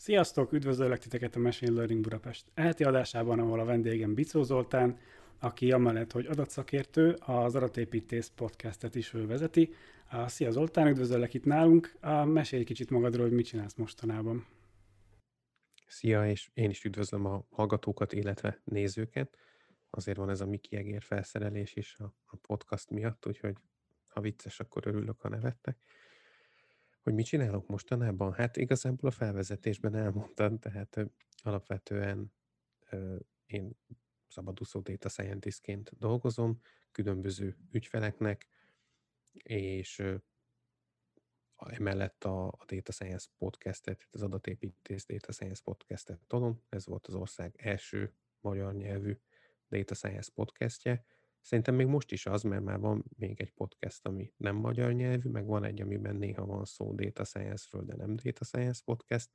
Sziasztok, üdvözöllek titeket a Machine Learning Budapest elti adásában, ahol a vendégem Bicó Zoltán, aki amellett, hogy adatszakértő, az Adatépítész podcastet is ő vezeti. Szia Zoltán, üdvözöllek itt nálunk. Mesélj kicsit magadról, hogy mit csinálsz mostanában. Szia, és én is üdvözlöm a hallgatókat, illetve nézőket. Azért van ez a Miki Egér felszerelés is a podcast miatt, úgyhogy ha vicces, akkor örülök, ha nevettek. Hogy mit csinálok mostanában? Hát igazából a felvezetésben elmondtam, tehát alapvetően én szabadúszó data scientistként dolgozom, különböző ügyfeleknek, és emellett a, a Data Science podcastet, az adatépítés Data Science podcastet tolom. Ez volt az ország első magyar nyelvű Data Science podcastje, Szerintem még most is az, mert már van még egy podcast, ami nem magyar nyelvű, meg van egy, amiben néha van szó data science-ről, de nem data science podcast,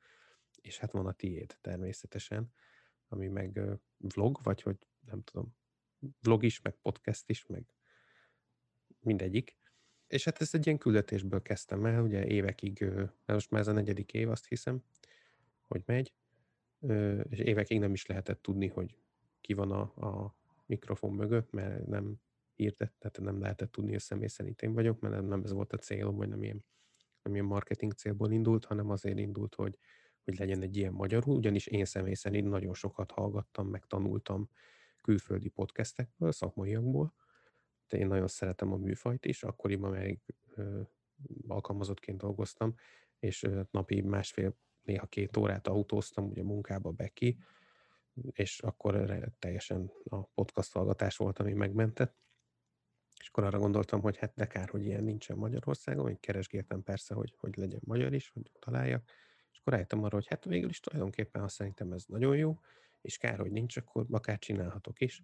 és hát van a tiéd természetesen, ami meg vlog, vagy hogy nem tudom, vlog is, meg podcast is, meg mindegyik. És hát ezt egy ilyen küldetésből kezdtem el, ugye évekig, most már ez a negyedik év, azt hiszem, hogy megy, és évekig nem is lehetett tudni, hogy ki van a, a mikrofon mögött, mert nem hirdett, tehát nem lehetett tudni, hogy személy szerint én vagyok, mert nem, ez volt a célom, vagy nem ilyen, nem ilyen marketing célból indult, hanem azért indult, hogy, hogy legyen egy ilyen magyarul, ugyanis én személy szerint nagyon sokat hallgattam, meg tanultam külföldi podcastekből, szakmaiakból, de én nagyon szeretem a műfajt is, akkoriban még alkalmazottként dolgoztam, és napi másfél, néha két órát autóztam, ugye munkába be ki, és akkor teljesen a podcast hallgatás volt, ami megmentett. És akkor arra gondoltam, hogy hát de kár, hogy ilyen nincsen Magyarországon, hogy keresgéltem persze, hogy, hogy legyen magyar is, hogy találjak, és akkor rájöttem arra, hogy hát végül is tulajdonképpen azt szerintem ez nagyon jó, és kár, hogy nincs, akkor akár csinálhatok is.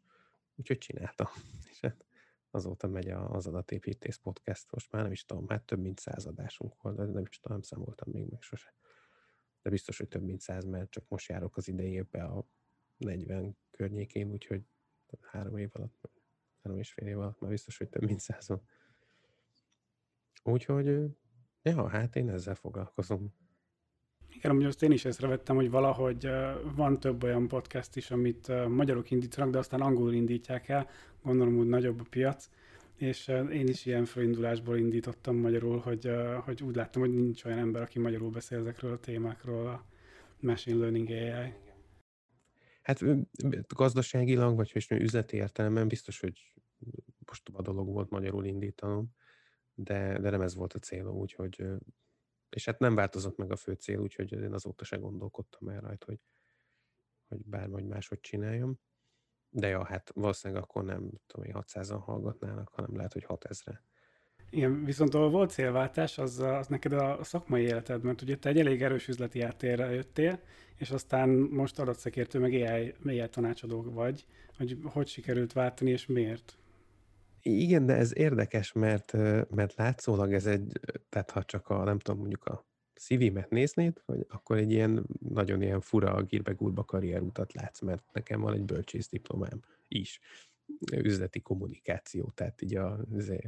Úgyhogy csináltam. És hát azóta megy az adatépítész podcast, most már nem is tudom, hát több mint száz adásunk volt, de nem is tudom, nem számoltam még meg sose. De biztos, hogy több mint száz, mert csak most járok az idei a 40 környékén, úgyhogy három év alatt, három és fél év alatt már biztos, hogy több mint százon. Úgyhogy, ja, hát én ezzel foglalkozom. Igen, amúgy azt én is észrevettem, hogy valahogy van több olyan podcast is, amit magyarok indítanak, de aztán angolul indítják el, gondolom, hogy nagyobb a piac, és én is ilyen főindulásból indítottam magyarul, hogy, hogy úgy láttam, hogy nincs olyan ember, aki magyarul beszél ezekről a témákról, a machine learning AI. Hát gazdaságilag, vagy hogy üzleti értelemben biztos, hogy most a dolog volt magyarul indítanom, de, de nem ez volt a célom, úgyhogy és hát nem változott meg a fő cél, úgyhogy én azóta se gondolkodtam el rajta, hogy, hogy bármely máshogy csináljam. De ja, hát valószínűleg akkor nem tudom, hogy 600-an hallgatnának, hanem lehet, hogy 6000-re. Igen, viszont ahol volt célváltás, az, az neked a szakmai életed, mert ugye te egy elég erős üzleti áttérre jöttél, és aztán most adatszakértő, meg AI, AI tanácsadó vagy, hogy hogy sikerült váltani, és miért? Igen, de ez érdekes, mert, mert látszólag ez egy, tehát ha csak a, nem tudom, mondjuk a CV-met néznéd, hogy akkor egy ilyen nagyon ilyen fura gírbe-gurba karrierutat látsz, mert nekem van egy bölcsész diplomám is üzleti kommunikáció, tehát így a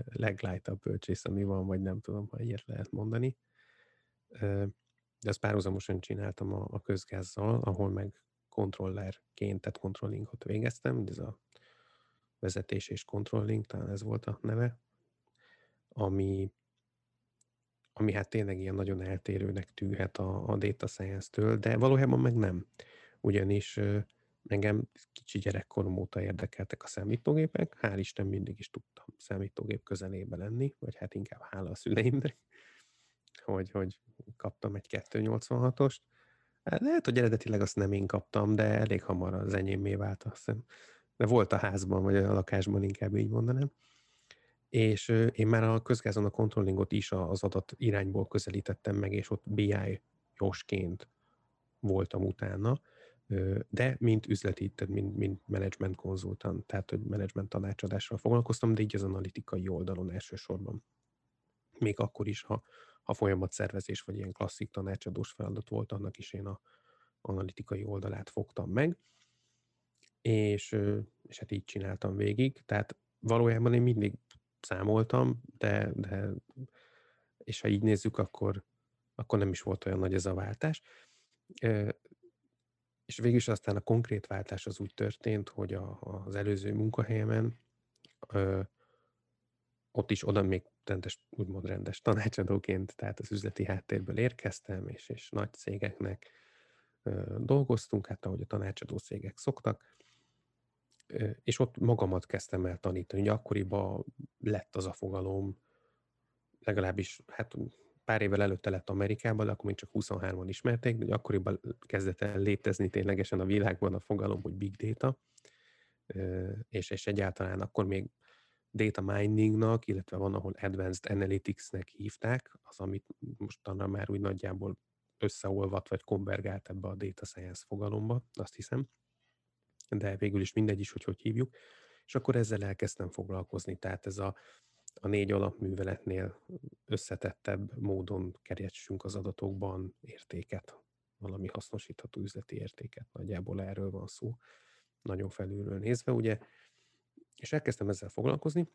leglájtabb bölcsész, ami van, vagy nem tudom, ha ilyet lehet mondani. De ezt párhuzamosan csináltam a, a közgázzal, ahol meg kontrollerként, tehát controllingot végeztem, ez a vezetés és controlling, talán ez volt a neve, ami, ami hát tényleg ilyen nagyon eltérőnek tűhet a, a data science-től, de valójában meg nem. Ugyanis Engem kicsi gyerekkorom óta érdekeltek a számítógépek, hál' Isten mindig is tudtam számítógép közelébe lenni, vagy hát inkább hála a szüleimnek, hogy, hogy kaptam egy 286-ost. Hát lehet, hogy eredetileg azt nem én kaptam, de elég hamar az enyémé vált, azt hiszem. De volt a házban, vagy a lakásban, inkább így mondanám. És én már a közgázon a controllingot is az adat irányból közelítettem meg, és ott BI-osként voltam utána, de mint üzleti, tehát mint, mint management konzultant, tehát hogy management tanácsadással foglalkoztam, de így az analitikai oldalon elsősorban. Még akkor is, ha, ha folyamatszervezés vagy ilyen klasszik tanácsadós feladat volt, annak is én a analitikai oldalát fogtam meg, és, és hát így csináltam végig, tehát valójában én mindig számoltam, de, de és ha így nézzük, akkor, akkor nem is volt olyan nagy ez a váltás. És végül is aztán a konkrét váltás az úgy történt, hogy a, az előző munkahelyemen ott is oda még rendes, úgymond rendes tanácsadóként, tehát az üzleti háttérből érkeztem, és, és nagy cégeknek ö, dolgoztunk, hát ahogy a tanácsadó cégek szoktak, ö, és ott magamat kezdtem el tanítani. Ugye akkoriban lett az a fogalom, legalábbis hát pár évvel előtte lett Amerikában, de akkor még csak 23-an ismerték, de akkoriban kezdett el létezni ténylegesen a világban a fogalom, hogy big data, és, és egyáltalán akkor még data miningnak, illetve van, ahol advanced analyticsnek hívták, az, amit mostanra már úgy nagyjából összeolvat, vagy konvergált ebbe a data science fogalomba, azt hiszem. De végül is mindegy is, hogy hogy hívjuk. És akkor ezzel elkezdtem foglalkozni, tehát ez a, a négy alapműveletnél összetettebb módon kerjessünk az adatokban értéket, valami hasznosítható üzleti értéket. Nagyjából erről van szó, nagyon felülről nézve, ugye és elkezdtem ezzel foglalkozni,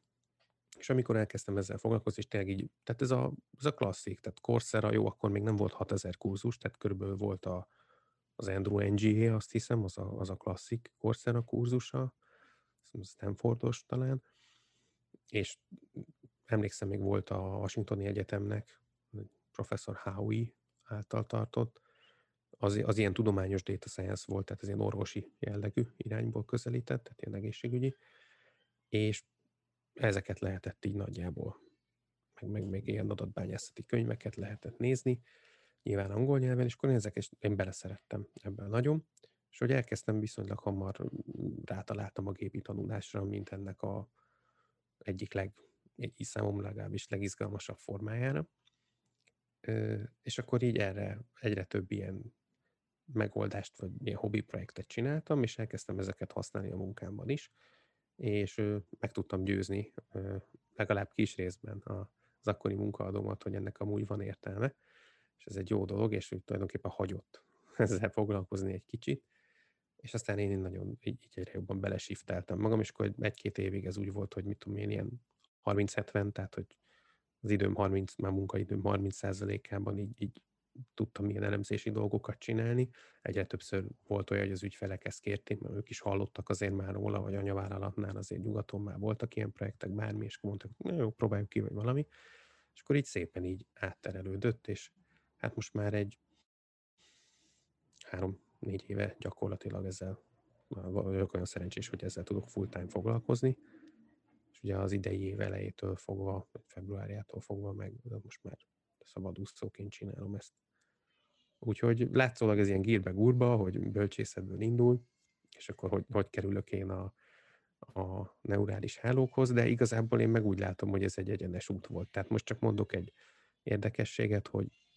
és amikor elkezdtem ezzel foglalkozni, és tényleg így, tehát ez a, ez a klasszik, tehát Coursera, jó, akkor még nem volt 6000 kurzus, tehát körülbelül volt a, az Andrew NGA, azt hiszem, az a, az a klasszik Coursera kurzusa, Stanfordos talán, és emlékszem, még volt a Washingtoni Egyetemnek, professzor Howie által tartott, az, az ilyen tudományos data science volt, tehát ez ilyen orvosi jellegű irányból közelített, tehát ilyen egészségügyi, és ezeket lehetett így nagyjából, meg, meg még ilyen adatbányászati könyveket lehetett nézni, nyilván angol nyelven, és akkor ezek, és én beleszerettem ebben nagyon, és hogy elkezdtem viszonylag hamar mm, rátaláltam a gépi tanulásra, mint ennek a egyik leg, egy számomra legalábbis legizgalmasabb formájára. És akkor így erre egyre több ilyen megoldást, vagy ilyen hobbi projektet csináltam, és elkezdtem ezeket használni a munkámban is és meg tudtam győzni legalább kis részben az akkori munkaadómat, hogy ennek amúgy van értelme, és ez egy jó dolog, és úgy tulajdonképpen hagyott ezzel foglalkozni egy kicsit, és aztán én nagyon így, így egyre jobban belesifteltem magam, és akkor egy-két évig ez úgy volt, hogy mit tudom én, ilyen 30-70, tehát hogy az időm 30, már munkaidőm 30%-ában így, így tudtam ilyen elemzési dolgokat csinálni. Egyre többször volt olyan, hogy az ügyfelek ezt kérték, mert ők is hallottak azért már róla, vagy anyavállalatnál azért nyugaton már voltak ilyen projektek, bármi, és mondtak, na jó, próbáljuk ki, vagy valami. És akkor így szépen így átterelődött, és hát most már egy három-négy éve gyakorlatilag ezzel vagyok olyan szerencsés, hogy ezzel tudok full-time foglalkozni, és ugye az idei év elejétől fogva, februárjától fogva meg most már szabadúszóként csinálom ezt. Úgyhogy látszólag ez ilyen gírbe gurba, hogy bölcsészetből indul, és akkor hogy, hogy kerülök én a, a neurális hálókhoz, de igazából én meg úgy látom, hogy ez egy egyenes út volt. Tehát most csak mondok egy érdekességet, hogy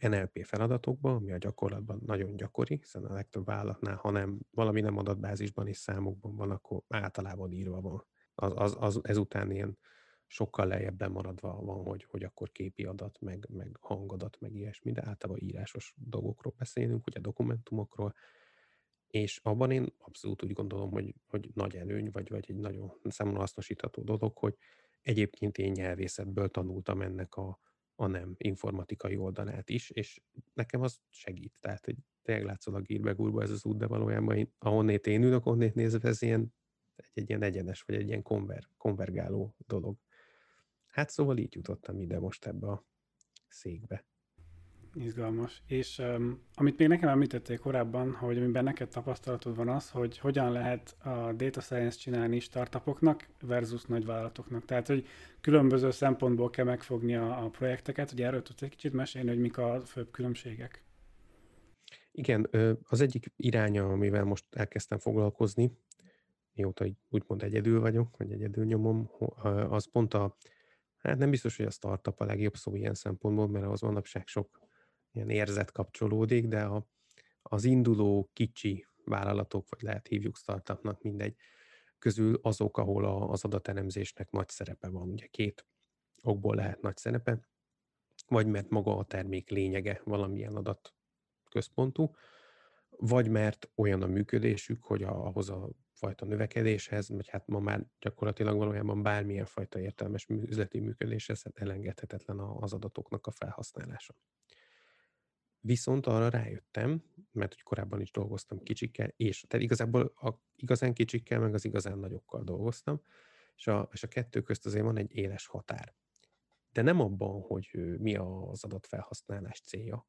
NLP feladatokban, ami a gyakorlatban nagyon gyakori, hiszen a legtöbb vállalatnál, ha nem valami nem adatbázisban és számokban van, akkor általában írva van. Az, az, az ezután ilyen sokkal lejjebb maradva van, hogy, hogy akkor képi adat, meg, meg hangadat, meg ilyesmi, de általában írásos dolgokról beszélünk, ugye dokumentumokról, és abban én abszolút úgy gondolom, hogy, hogy nagy előny, vagy, vagy egy nagyon számomra hasznosítható dolog, hogy egyébként én nyelvészetből tanultam ennek a, a nem informatikai oldalát is, és nekem az segít. Tehát, hogy tényleg látszólag írbe ez az út, de valójában ahonnét én ülök, onnét nézve ez ilyen, egy, egy ilyen egyenes, vagy egy ilyen konver, konvergáló dolog. Hát szóval így jutottam ide most ebbe a székbe. Izgalmas. És um, amit még nekem említették korábban, hogy amiben neked tapasztalatod van az, hogy hogyan lehet a data science csinálni startupoknak versus nagyvállalatoknak. Tehát, hogy különböző szempontból kell megfogni a, a projekteket, hogy erről tudsz egy kicsit mesélni, hogy mik a főbb különbségek. Igen, az egyik iránya, amivel most elkezdtem foglalkozni, mióta úgymond egyedül vagyok, vagy egyedül nyomom, az pont a Hát nem biztos, hogy a startup a legjobb szó ilyen szempontból, mert ahhoz manapság sok ilyen érzet kapcsolódik, de a, az induló kicsi vállalatok, vagy lehet hívjuk startupnak, mindegy, közül azok, ahol a, az adatelemzésnek nagy szerepe van. Ugye két okból lehet nagy szerepe, vagy mert maga a termék lényege valamilyen adat központú, vagy mert olyan a működésük, hogy ahhoz a fajta növekedéshez, vagy hát ma már gyakorlatilag valójában bármilyen fajta értelmes üzleti működéshez hát elengedhetetlen az adatoknak a felhasználása. Viszont arra rájöttem, mert hogy korábban is dolgoztam kicsikkel, és tehát igazából a igazán kicsikkel, meg az igazán nagyokkal dolgoztam, és a, és a kettő közt azért van egy éles határ. De nem abban, hogy mi az adatfelhasználás célja,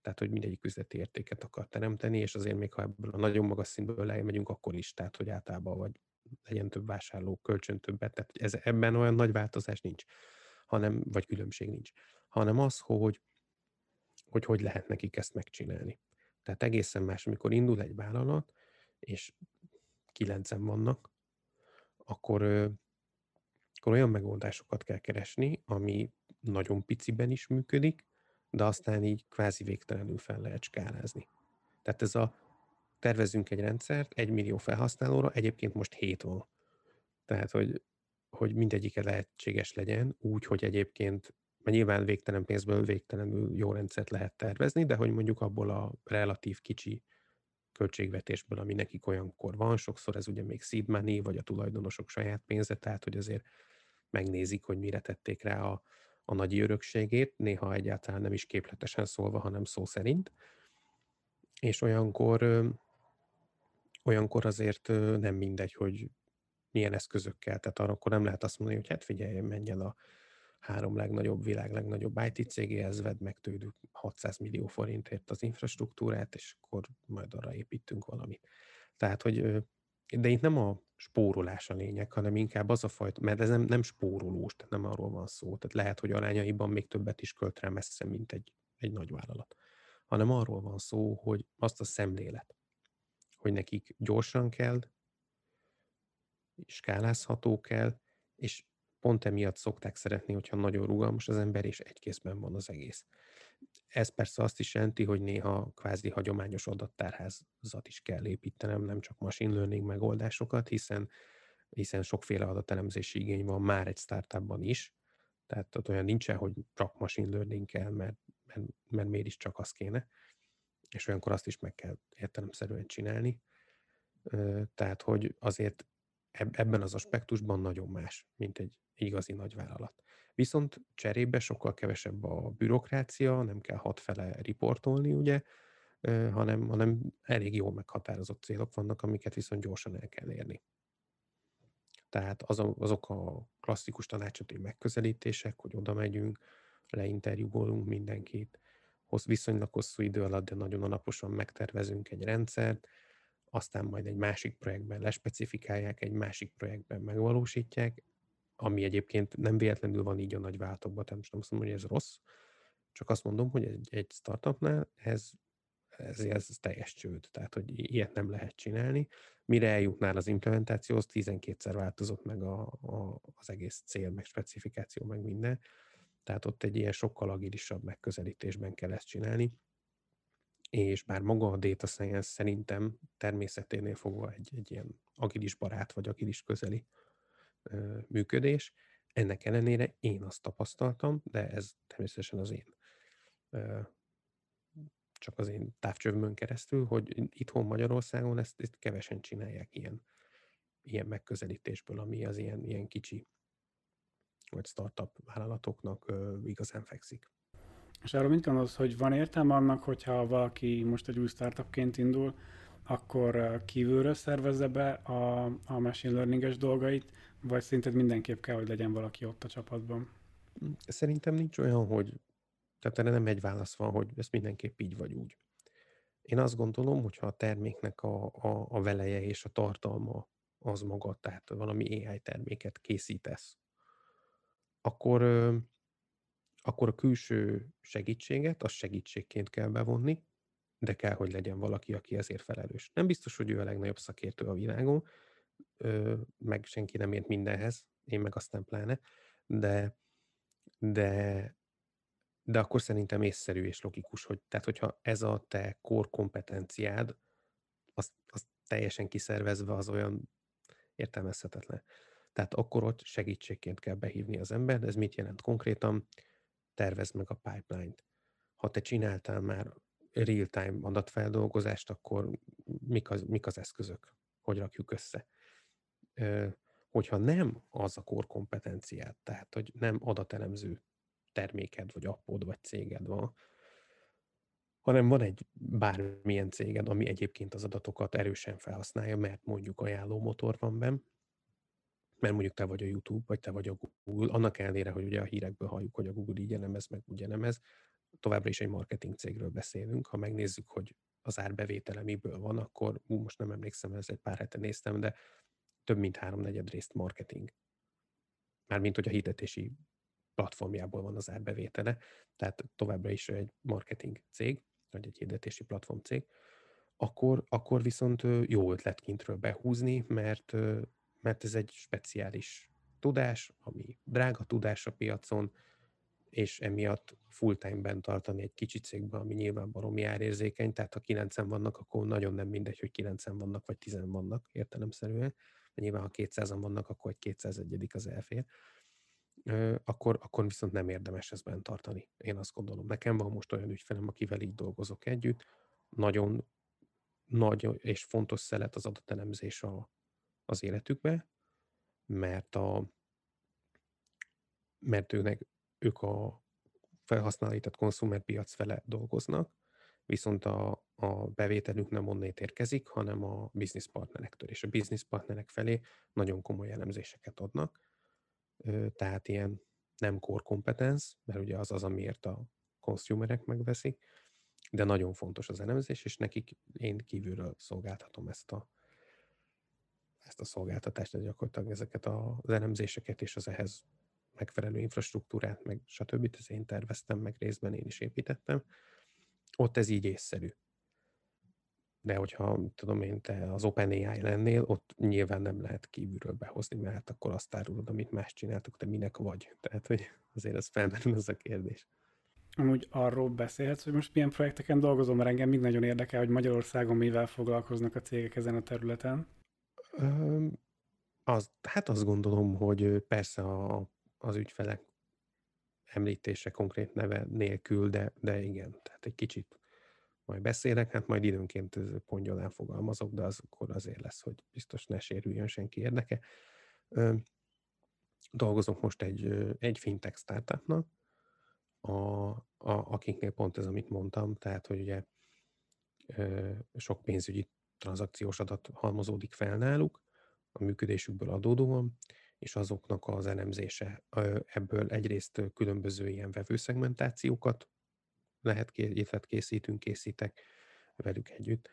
tehát hogy mindegyik üzleti értéket akar teremteni, és azért még ha ebből a nagyon magas szintből lejmegyünk, akkor is, tehát hogy általában vagy legyen több vásárló, kölcsön többet, tehát ez, ebben olyan nagy változás nincs, hanem, vagy különbség nincs, hanem az, hogy hogy hogy lehet nekik ezt megcsinálni. Tehát egészen más, amikor indul egy vállalat, és kilencen vannak, akkor, akkor olyan megoldásokat kell keresni, ami nagyon piciben is működik, de aztán így kvázi végtelenül fel lehet skálázni. Tehát ez a tervezünk egy rendszert, egy millió felhasználóra, egyébként most hét van. Tehát, hogy, hogy mindegyike lehetséges legyen, úgy, hogy egyébként nyilván végtelen pénzből végtelenül jó rendszert lehet tervezni, de hogy mondjuk abból a relatív kicsi költségvetésből, ami nekik olyankor van, sokszor ez ugye még seed money, vagy a tulajdonosok saját pénze, tehát hogy azért megnézik, hogy mire tették rá a, a nagy örökségét, néha egyáltalán nem is képletesen szólva, hanem szó szerint. És olyankor, olyankor azért nem mindegy, hogy milyen eszközökkel, tehát arra akkor nem lehet azt mondani, hogy hát figyelj, menj el a három legnagyobb, világ legnagyobb IT cégéhez, vedd meg tőlük 600 millió forintért az infrastruktúrát, és akkor majd arra építünk valamit. Tehát, hogy de itt nem a spórolás a lényeg, hanem inkább az a fajta, mert ez nem, nem spórolós, tehát nem arról van szó. Tehát lehet, hogy arányaiban még többet is költ rá messze, mint egy, egy nagy vállalat. Hanem arról van szó, hogy azt a szemlélet, hogy nekik gyorsan kell, skálázható kell, és pont emiatt szokták szeretni, hogyha nagyon rugalmas az ember, és egy kézben van az egész. Ez persze azt is jelenti, hogy néha kvázi hagyományos adattárházat is kell építenem, nem csak machine learning megoldásokat, hiszen, hiszen sokféle adatelemzési igény van már egy startupban is, tehát ott olyan nincsen, hogy csak machine learning kell, mert, mert, mert miért is csak az kéne, és olyankor azt is meg kell értelemszerűen csinálni. Tehát, hogy azért ebben az aspektusban nagyon más, mint egy igazi nagyvállalat. Viszont cserébe sokkal kevesebb a bürokrácia, nem kell hatfele riportolni, ugye, hanem, hanem elég jól meghatározott célok vannak, amiket viszont gyorsan el kell érni. Tehát az a, azok a klasszikus tanácsadói megközelítések, hogy oda megyünk, leinterjúgolunk mindenkit, hoz, viszonylag hosszú idő alatt, de nagyon alaposan megtervezünk egy rendszert, aztán majd egy másik projektben lespecifikálják, egy másik projektben megvalósítják, ami egyébként nem véletlenül van így a nagy váltokban, tehát most nem azt mondom, hogy ez rossz, csak azt mondom, hogy egy, egy startupnál ez, ez, ez teljes csőd, tehát hogy ilyet nem lehet csinálni. Mire eljutnál az implementációhoz, 12-szer változott meg a, a, az egész cél, meg specifikáció, meg minden. Tehát ott egy ilyen sokkal agilisabb megközelítésben kell ezt csinálni. És bár maga a data science szerintem természeténél fogva egy, egy ilyen agilis barát, vagy agilis közeli működés. Ennek ellenére én azt tapasztaltam, de ez természetesen az én csak az én távcsövmön keresztül, hogy itthon Magyarországon ezt, ezt kevesen csinálják ilyen, ilyen megközelítésből, ami az ilyen, ilyen kicsi vagy startup vállalatoknak ö, igazán fekszik. És arról mit gondolsz, hogy van értelme annak, hogyha valaki most egy új startupként indul, akkor kívülről szervezze be a, a machine learning-es dolgait, vagy szerinted mindenképp kell, hogy legyen valaki ott a csapatban? Szerintem nincs olyan, hogy tehát erre nem egy válasz van, hogy ez mindenképp így vagy úgy. Én azt gondolom, hogyha a terméknek a, a, a veleje és a tartalma az maga, tehát valami AI terméket készítesz, akkor, akkor a külső segítséget, az segítségként kell bevonni, de kell, hogy legyen valaki, aki ezért felelős. Nem biztos, hogy ő a legnagyobb szakértő a világon, meg senki nem ért mindenhez, én meg aztán pláne, de, de, de akkor szerintem észszerű és logikus, hogy tehát hogyha ez a te core kompetenciád, az, az teljesen kiszervezve az olyan értelmezhetetlen. Tehát akkor ott segítségként kell behívni az embert. Ez mit jelent konkrétan? Tervezd meg a pipeline-t. Ha te csináltál már real-time adatfeldolgozást, akkor mik az, mik az eszközök? Hogy rakjuk össze? hogyha nem az a core kompetenciád, tehát hogy nem adatelemző terméked, vagy appod, vagy céged van, hanem van egy bármilyen céged, ami egyébként az adatokat erősen felhasználja, mert mondjuk ajánló motor van benne, mert mondjuk te vagy a YouTube, vagy te vagy a Google, annak ellenére, hogy ugye a hírekből halljuk, hogy a Google így elemez, meg úgy elemez, továbbra is egy marketing cégről beszélünk. Ha megnézzük, hogy az árbevétele miből van, akkor ú, most nem emlékszem, ez egy pár hete néztem, de több mint háromnegyed részt marketing. Mármint, hogy a hirdetési platformjából van az árbevétele, tehát továbbra is egy marketing cég, vagy egy hirdetési platform cég, akkor, akkor viszont jó ötlet kintről behúzni, mert, mert ez egy speciális tudás, ami drága tudás a piacon, és emiatt full-time-ben tartani egy kicsi cégben, ami nyilván baromi árérzékeny, tehát ha kilencen vannak, akkor nagyon nem mindegy, hogy kilencen vannak, vagy tizen vannak értelemszerűen. Nyilván, ha 200 vannak, akkor egy 201 az elfér. Akkor, akkor viszont nem érdemes ezt bent tartani. Én azt gondolom. Nekem van most olyan ügyfelem, akivel így dolgozok együtt. Nagyon nagy és fontos szelet az adatelemzés a, az életükbe, mert a mert őnek ők a felhasználói, tehát konzumerpiac fele dolgoznak, viszont a, a bevételük nem onnét érkezik, hanem a business partnerektől, és a business partnerek felé nagyon komoly elemzéseket adnak, tehát ilyen nem core competence, mert ugye az az, amiért a consumerek megveszik, de nagyon fontos az elemzés, és nekik én kívülről szolgáltatom ezt a, ezt a szolgáltatást, gyakorlatilag ezeket az elemzéseket és az ehhez megfelelő infrastruktúrát, meg stb. Ez én terveztem, meg részben én is építettem. Ott ez így észszerű. De hogyha, tudom én, te az OpenAI lennél, ott nyilván nem lehet kívülről behozni, mert hát akkor azt árulod, amit más csináltok, te minek vagy. Tehát, hogy azért ez felmerül az a kérdés. Amúgy arról beszélhetsz, hogy most milyen projekteken dolgozom, mert engem még nagyon érdekel, hogy Magyarországon mivel foglalkoznak a cégek ezen a területen. Az, hát azt gondolom, hogy persze a az ügyfelek említése konkrét neve nélkül, de, de igen, tehát egy kicsit majd beszélek, hát majd időnként pongyolán fogalmazok, de az akkor azért lesz, hogy biztos ne sérüljön senki érdeke. Dolgozok most egy, egy fintech startupnak, a, a, akiknél pont ez, amit mondtam, tehát, hogy ugye sok pénzügyi tranzakciós adat halmozódik fel náluk, a működésükből adódóan, és azoknak az elemzése. Ebből egyrészt különböző ilyen vevőszegmentációkat lehet, illetve készítünk, készítek velük együtt,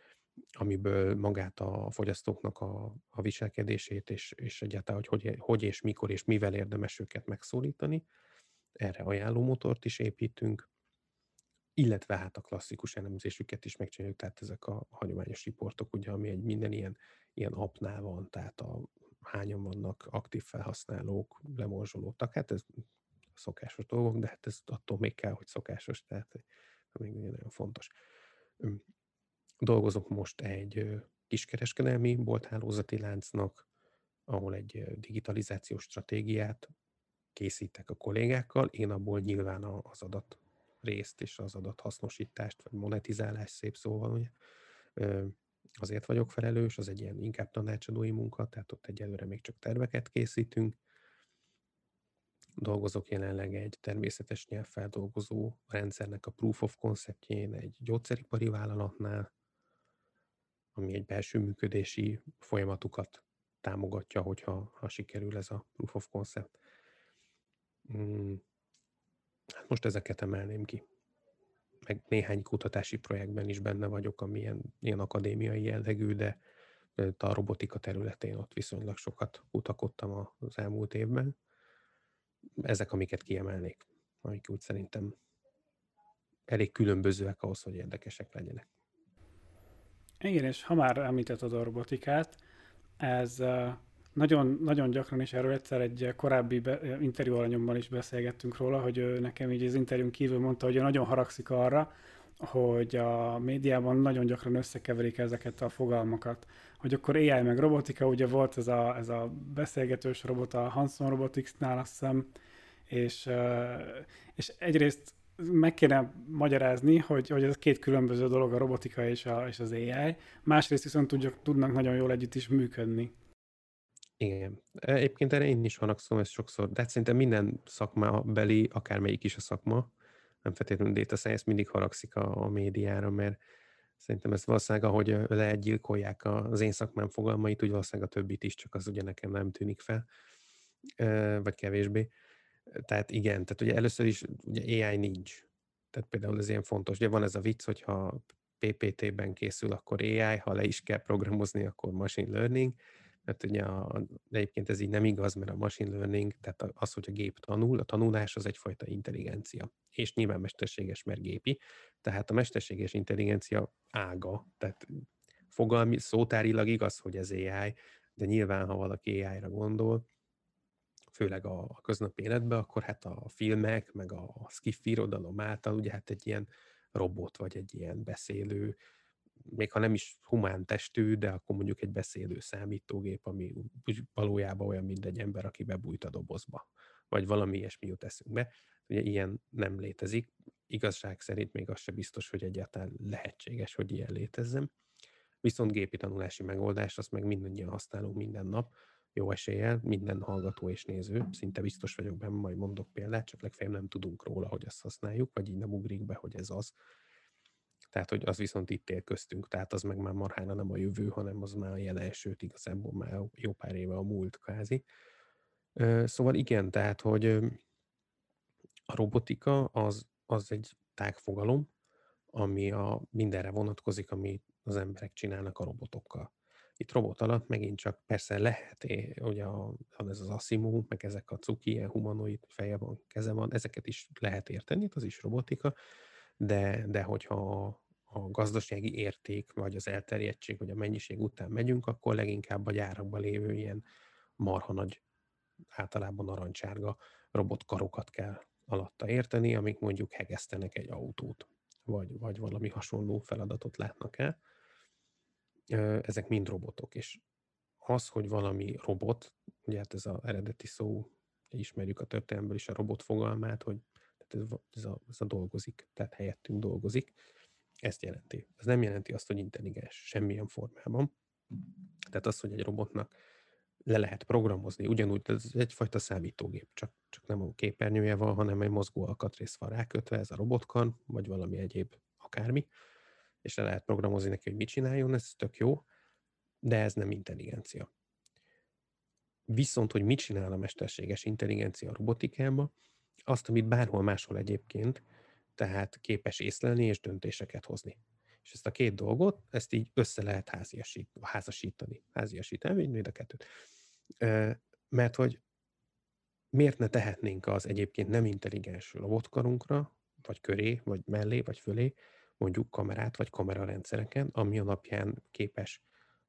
amiből magát a fogyasztóknak a, a viselkedését, és, és egyáltalán, hogy, hogy hogy és mikor és mivel érdemes őket megszólítani. Erre ajánlómotort is építünk, illetve hát a klasszikus elemzésüket is megcsináljuk, tehát ezek a hagyományos riportok, ugye, ami egy minden ilyen, ilyen appnál van, tehát a hányan vannak aktív felhasználók, lemorzsolódtak. Hát ez szokásos dolgok, de hát ez attól még kell, hogy szokásos, tehát még nagyon fontos. Dolgozok most egy kiskereskedelmi bolthálózati láncnak, ahol egy digitalizációs stratégiát készítek a kollégákkal, én abból nyilván az adat részt és az adathasznosítást, vagy monetizálást szép szóval, ugye, azért vagyok felelős, az egy ilyen inkább tanácsadói munka, tehát ott egyelőre még csak terveket készítünk. Dolgozok jelenleg egy természetes nyelvfeldolgozó rendszernek a proof of conceptjén egy gyógyszeripari vállalatnál, ami egy belső működési folyamatukat támogatja, hogyha ha sikerül ez a proof of concept. Hát most ezeket emelném ki meg néhány kutatási projektben is benne vagyok, ami ilyen, akadémiai jellegű, de a robotika területén ott viszonylag sokat kutakodtam az elmúlt évben. Ezek, amiket kiemelnék, amik úgy szerintem elég különbözőek ahhoz, hogy érdekesek legyenek. Igen, és ha már említetted a robotikát, ez nagyon, nagyon gyakran, és erről egyszer egy korábbi be, interjú alanyomban is beszélgettünk róla, hogy ő nekem így az interjún kívül mondta, hogy ő nagyon haragszik arra, hogy a médiában nagyon gyakran összekeverik ezeket a fogalmakat. Hogy akkor AI meg robotika, ugye volt ez a, ez a beszélgetős robot a Hanson Robotics-nál, azt hiszem, és, és egyrészt meg kéne magyarázni, hogy, hogy ez két különböző dolog a robotika és, a, és az AI, másrészt viszont tudjuk, tudnak nagyon jól együtt is működni. Igen. Egyébként erre én is hanakszom ezt sokszor, de hát szerintem minden szakma beli, akármelyik is a szakma, nem feltétlenül data science, mindig haragszik a, a médiára, mert szerintem ezt valószínűleg, ahogy legyilkolják az én szakmám fogalmait, úgy valószínűleg a többit is, csak az ugye nekem nem tűnik fel, vagy kevésbé. Tehát igen, tehát ugye először is ugye AI nincs. Tehát például ez ilyen fontos. Ugye van ez a vicc, hogyha PPT-ben készül, akkor AI, ha le is kell programozni, akkor machine learning. Tehát ugye a, de egyébként ez így nem igaz, mert a machine learning, tehát az, hogy a gép tanul, a tanulás az egyfajta intelligencia. És nyilván mesterséges, mert gépi. Tehát a mesterséges intelligencia ága, tehát fogalmi, szótárilag igaz, hogy ez AI, de nyilván, ha valaki AI-ra gondol, főleg a, a köznapi életben, akkor hát a filmek, meg a skiff irodalom által ugye hát egy ilyen robot, vagy egy ilyen beszélő, még ha nem is humán testű, de akkor mondjuk egy beszélő számítógép, ami valójában olyan, mint egy ember, aki bebújt a dobozba, vagy valami ilyesmi jut eszünkbe. Ugye ilyen nem létezik. Igazság szerint még az se biztos, hogy egyáltalán lehetséges, hogy ilyen létezzen. Viszont gépi tanulási megoldás, azt meg mindannyian használunk minden nap, jó eséllyel, minden hallgató és néző, szinte biztos vagyok benne, majd mondok példát, csak legfeljebb nem tudunk róla, hogy ezt használjuk, vagy így nem ugrik be, hogy ez az. Tehát, hogy az viszont itt él köztünk, tehát az meg már marhána nem a jövő, hanem az már a jelen, sőt igazából már jó pár éve a múlt kvázi. Szóval igen, tehát, hogy a robotika az, az egy tágfogalom, ami a mindenre vonatkozik, ami az emberek csinálnak a robotokkal. Itt robot alatt megint csak persze lehet, hogy a, ez az Asimu, meg ezek a cuki, ilyen humanoid feje van, keze van, ezeket is lehet érteni, az is robotika, de, de hogyha a gazdasági érték, vagy az elterjedtség, vagy a mennyiség után megyünk, akkor leginkább a gyárakban lévő ilyen marha nagy, általában narancsárga robotkarokat kell alatta érteni, amik mondjuk hegesztenek egy autót, vagy, vagy valami hasonló feladatot látnak el. Ezek mind robotok, és az, hogy valami robot, ugye hát ez az eredeti szó, ismerjük a történelmből is a robot fogalmát, hogy tehát ez, ez, a, ez a dolgozik, tehát helyettünk dolgozik, ezt jelenti. Ez nem jelenti azt, hogy intelligens semmilyen formában. Tehát az, hogy egy robotnak le lehet programozni, ugyanúgy ez egyfajta számítógép, csak, csak nem a képernyője van, hanem egy mozgó alkatrész van rákötve, ez a robotkan, vagy valami egyéb akármi, és le lehet programozni neki, hogy mit csináljon, ez tök jó, de ez nem intelligencia. Viszont, hogy mit csinál a mesterséges intelligencia a robotikában, azt, amit bárhol máshol egyébként, tehát képes észlelni és döntéseket hozni. És ezt a két dolgot, ezt így össze lehet háziasít, házasítani. Háziasítani, mind a kettőt. Mert hogy miért ne tehetnénk az egyébként nem intelligens robotkarunkra, vagy köré, vagy mellé, vagy fölé, mondjuk kamerát vagy kamerarendszereken, ami alapján képes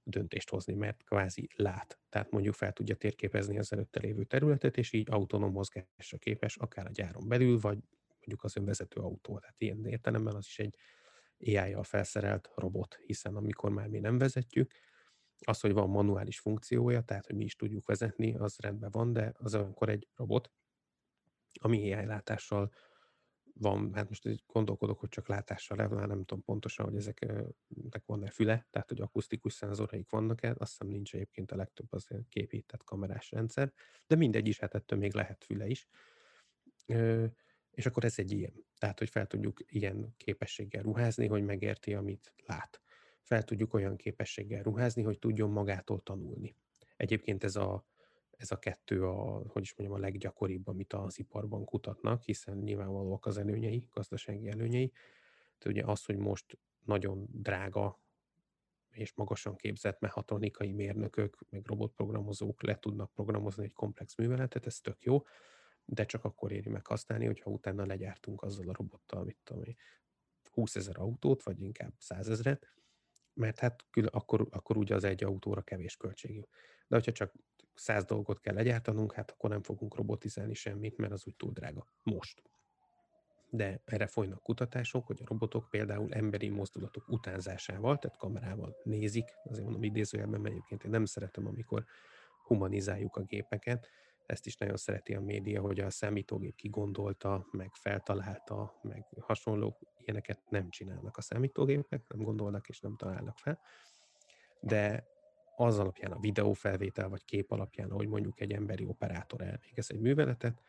döntést hozni, mert kvázi lát. Tehát mondjuk fel tudja térképezni az előtte lévő területet, és így autonóm mozgásra képes, akár a gyáron belül, vagy mondjuk az önvezető autó. Tehát ilyen értelemben az is egy AI-jal felszerelt robot, hiszen amikor már mi nem vezetjük, az, hogy van manuális funkciója, tehát hogy mi is tudjuk vezetni, az rendben van, de az olyankor egy robot, ami AI látással van, hát most gondolkodok, hogy csak látással le, nem tudom pontosan, hogy ezeknek van-e füle, tehát hogy akusztikus szenzoraik vannak-e, azt hiszem nincs egyébként a legtöbb az képített kamerás rendszer, de mindegy is, hát ettől még lehet füle is. És akkor ez egy ilyen. Tehát, hogy fel tudjuk ilyen képességgel ruházni, hogy megérti, amit lát. Fel tudjuk olyan képességgel ruházni, hogy tudjon magától tanulni. Egyébként ez a ez a kettő a, hogy is mondjam, a leggyakoribb, amit az iparban kutatnak, hiszen nyilvánvalóak az előnyei, gazdasági előnyei. Tehát ugye az, hogy most nagyon drága és magasan képzett mechatronikai mérnökök, meg robotprogramozók le tudnak programozni egy komplex műveletet, ez tök jó, de csak akkor éri meg használni, hogyha utána legyártunk azzal a robottal, mit tudom 20 ezer autót, vagy inkább 100 ezeret, mert hát külön, akkor, akkor ugye az egy autóra kevés költségű. De hogyha csak száz dolgot kell legyártanunk, hát akkor nem fogunk robotizálni semmit, mert az úgy túl drága. Most. De erre folynak kutatások, hogy a robotok például emberi mozdulatok utánzásával, tehát kamerával nézik, azért mondom idézőjelben, mert egyébként én nem szeretem, amikor humanizáljuk a gépeket, ezt is nagyon szereti a média, hogy a számítógép kigondolta, meg feltalálta, meg hasonló ilyeneket nem csinálnak a számítógépek, nem gondolnak és nem találnak fel. De az alapján, a videófelvétel vagy kép alapján, ahogy mondjuk egy emberi operátor elvégez egy műveletet,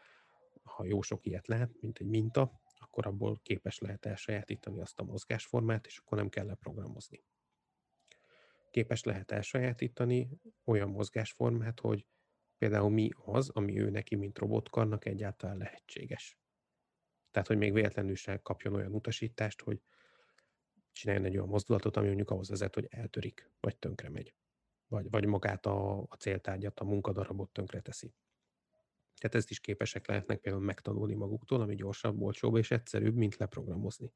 ha jó sok ilyet lát, mint egy minta, akkor abból képes lehet elsajátítani azt a mozgásformát, és akkor nem kell leprogramozni. Képes lehet elsajátítani olyan mozgásformát, hogy például mi az, ami ő neki, mint robotkarnak egyáltalán lehetséges. Tehát, hogy még véletlenül sem kapjon olyan utasítást, hogy csináljon egy olyan mozdulatot, ami mondjuk ahhoz vezet, hogy eltörik, vagy tönkre megy. Vagy, vagy magát a, a céltárgyat, a munkadarabot tönkre teszi. Tehát ezt is képesek lehetnek például megtanulni maguktól, ami gyorsabb, olcsóbb és egyszerűbb, mint leprogramozni.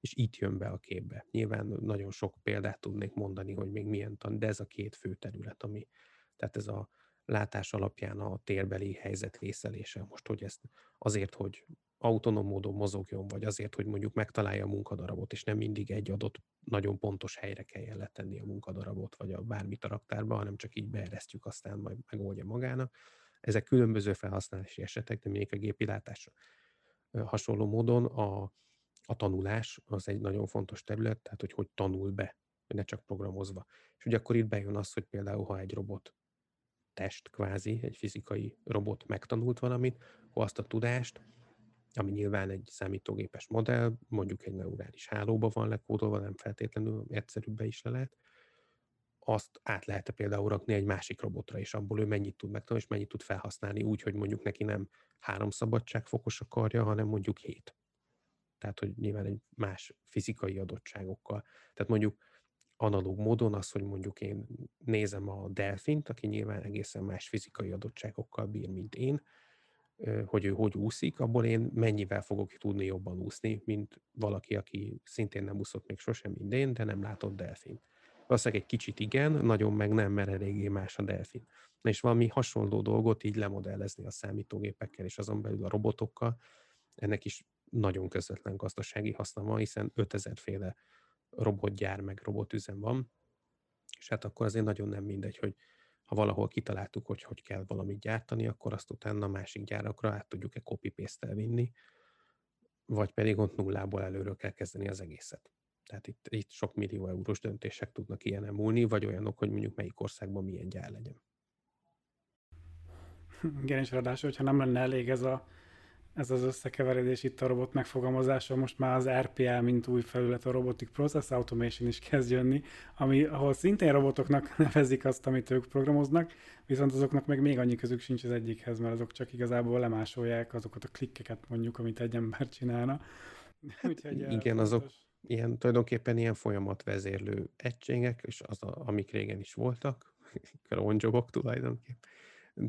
És itt jön be a képbe. Nyilván nagyon sok példát tudnék mondani, hogy még milyen tan, de ez a két fő terület, ami, tehát ez a látás alapján a térbeli helyzet vészelése. Most, hogy ezt azért, hogy autonóm módon mozogjon, vagy azért, hogy mondjuk megtalálja a munkadarabot, és nem mindig egy adott nagyon pontos helyre kelljen letenni a munkadarabot, vagy a bármit a raktárba, hanem csak így beeresztjük, aztán majd megoldja magának. Ezek különböző felhasználási esetek, de még a gépi látásra. Hasonló módon a, a tanulás az egy nagyon fontos terület, tehát hogy hogy tanul be, ne csak programozva. És ugye akkor itt bejön az, hogy például, ha egy robot test kvázi, egy fizikai robot megtanult valamit, akkor azt a tudást ami nyilván egy számítógépes modell, mondjuk egy neurális hálóba van lekódolva, nem feltétlenül egyszerűbben is le lehet, azt át lehet -e például rakni egy másik robotra, és abból ő mennyit tud megtanulni, és mennyit tud felhasználni úgy, hogy mondjuk neki nem három szabadságfokos akarja, hanem mondjuk hét. Tehát, hogy nyilván egy más fizikai adottságokkal. Tehát mondjuk analóg módon az, hogy mondjuk én nézem a delfint, aki nyilván egészen más fizikai adottságokkal bír, mint én, hogy ő hogy úszik, abból én mennyivel fogok tudni jobban úszni, mint valaki, aki szintén nem úszott még sosem, mint én, de nem látott delfin. Valószínűleg egy kicsit igen, nagyon meg nem, mert eléggé más a delfin. Na és valami hasonló dolgot így lemodellezni a számítógépekkel és azon belül a robotokkal, ennek is nagyon közvetlen gazdasági haszna van, hiszen 5000 féle robotgyár meg robotüzem van, és hát akkor azért nagyon nem mindegy, hogy ha valahol kitaláltuk, hogy hogy kell valamit gyártani, akkor azt utána másik gyárakra át tudjuk-e copy paste vinni, vagy pedig ott nullából előről kell kezdeni az egészet. Tehát itt, itt sok millió eurós döntések tudnak ilyen múlni, vagy olyanok, hogy mondjuk melyik országban milyen gyár legyen. Igen, és ráadásul, hogyha nem lenne elég ez a ez az összekeveredés itt a robot megfogalmazása, most már az RPA, mint új felület, a Robotic Process Automation is kezd jönni, ami, ahol szintén robotoknak nevezik azt, amit ők programoznak, viszont azoknak meg még annyi közük sincs az egyikhez, mert azok csak igazából lemásolják azokat a klikkeket mondjuk, amit egy ember csinálna. Úgyhogy Igen, fontos. azok ilyen, tulajdonképpen ilyen folyamatvezérlő egységek, és az, a, amik régen is voltak, kronjobok tulajdonképpen,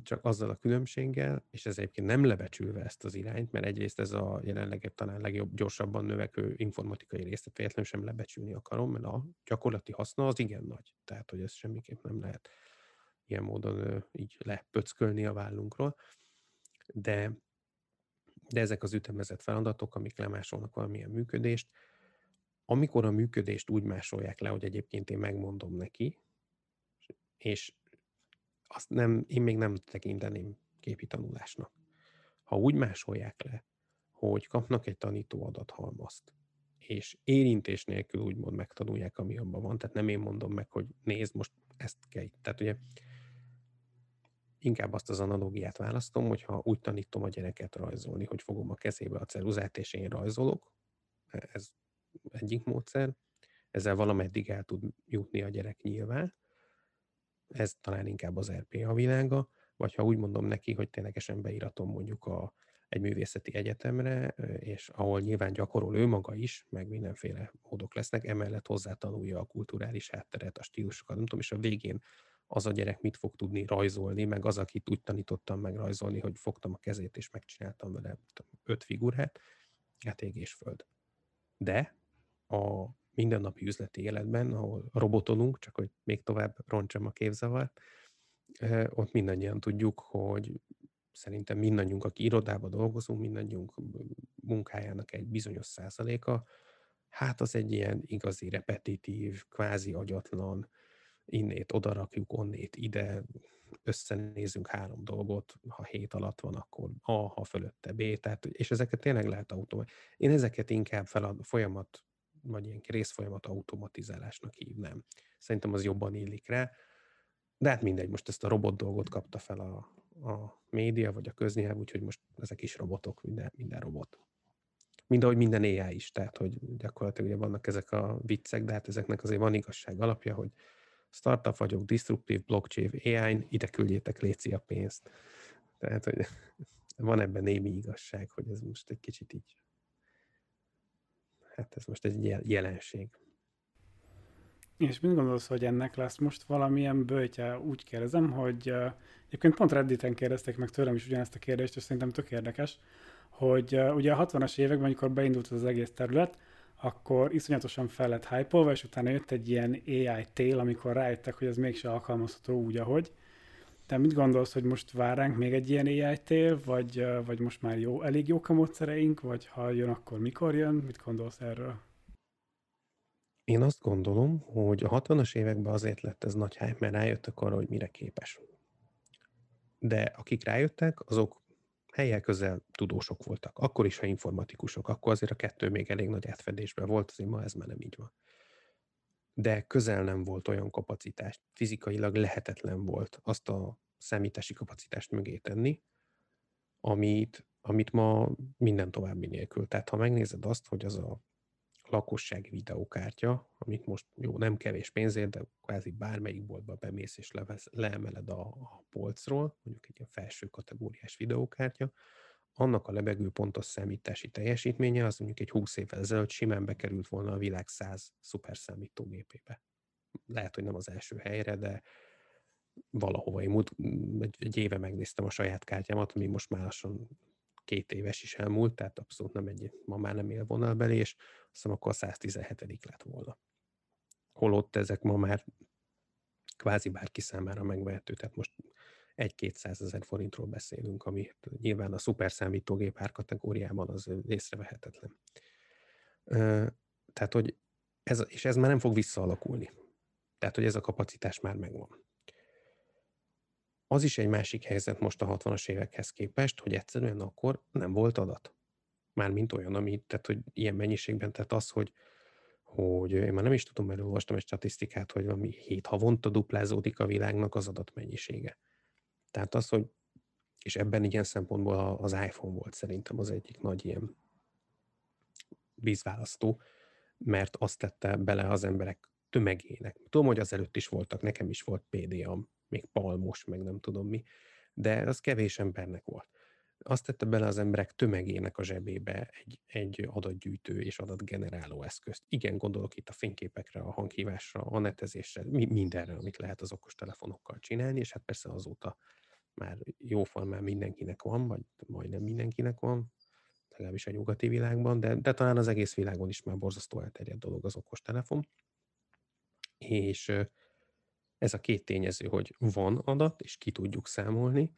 csak azzal a különbséggel, és ez egyébként nem lebecsülve ezt az irányt, mert egyrészt ez a jelenleg talán legjobb, gyorsabban növekvő informatikai részt véletlenül sem lebecsülni akarom, mert a gyakorlati haszna az igen nagy. Tehát, hogy ez semmiképp nem lehet ilyen módon így lepöckölni a vállunkról. De, de ezek az ütemezett feladatok, amik lemásolnak valamilyen működést, amikor a működést úgy másolják le, hogy egyébként én megmondom neki, és azt nem, én még nem tekinteném képi tanulásnak. Ha úgy másolják le, hogy kapnak egy tanító adathalmazt, és érintés nélkül úgymond megtanulják, ami abban van, tehát nem én mondom meg, hogy nézd, most ezt kell. Tehát ugye inkább azt az analógiát választom, hogyha úgy tanítom a gyereket rajzolni, hogy fogom a kezébe a ceruzát, és én rajzolok, ez egyik módszer, ezzel valameddig el tud jutni a gyerek nyilván, ez talán inkább az RPA világa, vagy ha úgy mondom neki, hogy ténylegesen beíratom mondjuk a, egy művészeti egyetemre, és ahol nyilván gyakorol ő maga is, meg mindenféle módok lesznek, emellett hozzátanulja a kulturális hátteret, a stílusokat, nem tudom, és a végén az a gyerek mit fog tudni rajzolni, meg az, akit úgy tanítottam meg rajzolni, hogy fogtam a kezét és megcsináltam vele öt figurát, hát ég és föld. De a mindennapi üzleti életben, ahol robotonunk, csak hogy még tovább roncsam a képzavart, ott mindannyian tudjuk, hogy szerintem mindannyiunk, aki irodába dolgozunk, mindannyiunk munkájának egy bizonyos százaléka, hát az egy ilyen igazi repetitív, kvázi agyatlan, innét odarakjuk, onnét ide, összenézünk három dolgot, ha hét alatt van, akkor A, ha fölötte B, tehát, és ezeket tényleg lehet automatizálni. Én ezeket inkább fel a folyamat vagy ilyen részfolyamat automatizálásnak hívnám. Szerintem az jobban illik rá. De hát mindegy, most ezt a robot dolgot kapta fel a, a média, vagy a köznyelv, úgyhogy most ezek is robotok, minden, minden robot. Mind ahogy minden AI is, tehát hogy gyakorlatilag ugye vannak ezek a viccek, de hát ezeknek azért van igazság alapja, hogy startup vagyok, disruptív blockchain AI-n, ide küldjétek léci a pénzt. Tehát, hogy van ebben némi igazság, hogy ez most egy kicsit így, hát ez most egy jelenség. És mit gondolsz, hogy ennek lesz most valamilyen bőtje? Úgy kérdezem, hogy uh, egyébként pont Redditen kérdezték meg tőlem is ugyanezt a kérdést, és szerintem tök érdekes, hogy ugye a 60-as években, amikor beindult az egész terület, akkor iszonyatosan fel lett hype és utána jött egy ilyen AI tél, amikor rájöttek, hogy ez mégse alkalmazható úgy, ahogy. Te mit gondolsz, hogy most vár ránk még egy ilyen AI tél, vagy, vagy most már jó, elég jók a módszereink, vagy ha jön, akkor mikor jön? Mit gondolsz erről? Én azt gondolom, hogy a 60-as években azért lett ez nagy hype, mert rájöttek arra, hogy mire képes. De akik rájöttek, azok helyek közel tudósok voltak. Akkor is, ha informatikusok, akkor azért a kettő még elég nagy átfedésben volt, azért ma ez már nem így van. De közel nem volt olyan kapacitás, fizikailag lehetetlen volt azt a számítási kapacitást mögé tenni, amit, amit ma minden további nélkül. Tehát ha megnézed azt, hogy az a lakossági videókártya, amit most jó, nem kevés pénzért, de kvázi bármelyik boltba bemész és levesz, leemeled a, a polcról, mondjuk egy ilyen felső kategóriás videókártya, annak a lebegő pontos számítási teljesítménye az mondjuk egy 20 évvel ezelőtt simán bekerült volna a világ 100 szuperszámítógépébe. Lehet, hogy nem az első helyre, de valahova. Én múlt, egy, egy éve megnéztem a saját kártyámat, ami most már lassan két éves is elmúlt, tehát abszolút nem egy, ma már nem élvonalbeli, és azt hiszem akkor a 117 lett volna. Holott ezek ma már kvázi bárki számára megvehető, tehát most egy-kétszáz ezer forintról beszélünk, ami nyilván a szuperszámítógép árkategóriában az észrevehetetlen. Tehát, hogy ez, és ez már nem fog visszaalakulni. Tehát, hogy ez a kapacitás már megvan. Az is egy másik helyzet most a 60-as évekhez képest, hogy egyszerűen akkor nem volt adat. Mármint olyan, ami, tehát hogy ilyen mennyiségben, tehát az, hogy, hogy én már nem is tudom, mert olvastam egy statisztikát, hogy valami hét havonta duplázódik a világnak az adatmennyisége. Tehát az, hogy, és ebben ilyen szempontból az iPhone volt szerintem az egyik nagy ilyen vízválasztó, mert azt tette bele az emberek tömegének. Tudom, hogy azelőtt is voltak, nekem is volt PDA, még palmos, meg nem tudom mi, de az kevés embernek volt. Azt tette bele az emberek tömegének a zsebébe egy, egy adatgyűjtő és adatgeneráló eszközt. Igen, gondolok itt a fényképekre, a hanghívásra, a netezésre, mindenre, amit lehet az okos telefonokkal csinálni, és hát persze azóta már jóformán mindenkinek van, vagy majdnem mindenkinek van, legalábbis a nyugati világban, de, de talán az egész világon is már borzasztó elterjedt dolog az okos telefon. És ez a két tényező, hogy van adat, és ki tudjuk számolni,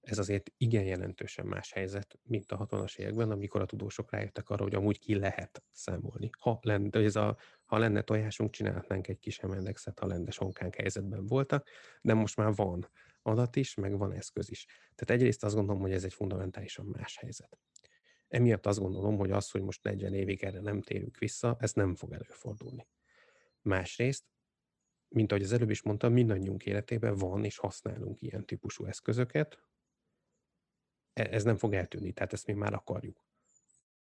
ez azért igen jelentősen más helyzet, mint a 60-as években, amikor a tudósok rájöttek arra, hogy amúgy ki lehet számolni. Ha lenne, ez a, ha lenne tojásunk, csinálhatnánk egy kis emendexet, ha lenne sonkánk helyzetben voltak, de most már van adat is, meg van eszköz is. Tehát egyrészt azt gondolom, hogy ez egy fundamentálisan más helyzet. Emiatt azt gondolom, hogy az, hogy most 40 évig erre nem térünk vissza, ez nem fog előfordulni. Másrészt mint ahogy az előbb is mondtam, mindannyiunk életében van és használunk ilyen típusú eszközöket. E, ez nem fog eltűnni, tehát ezt mi már akarjuk.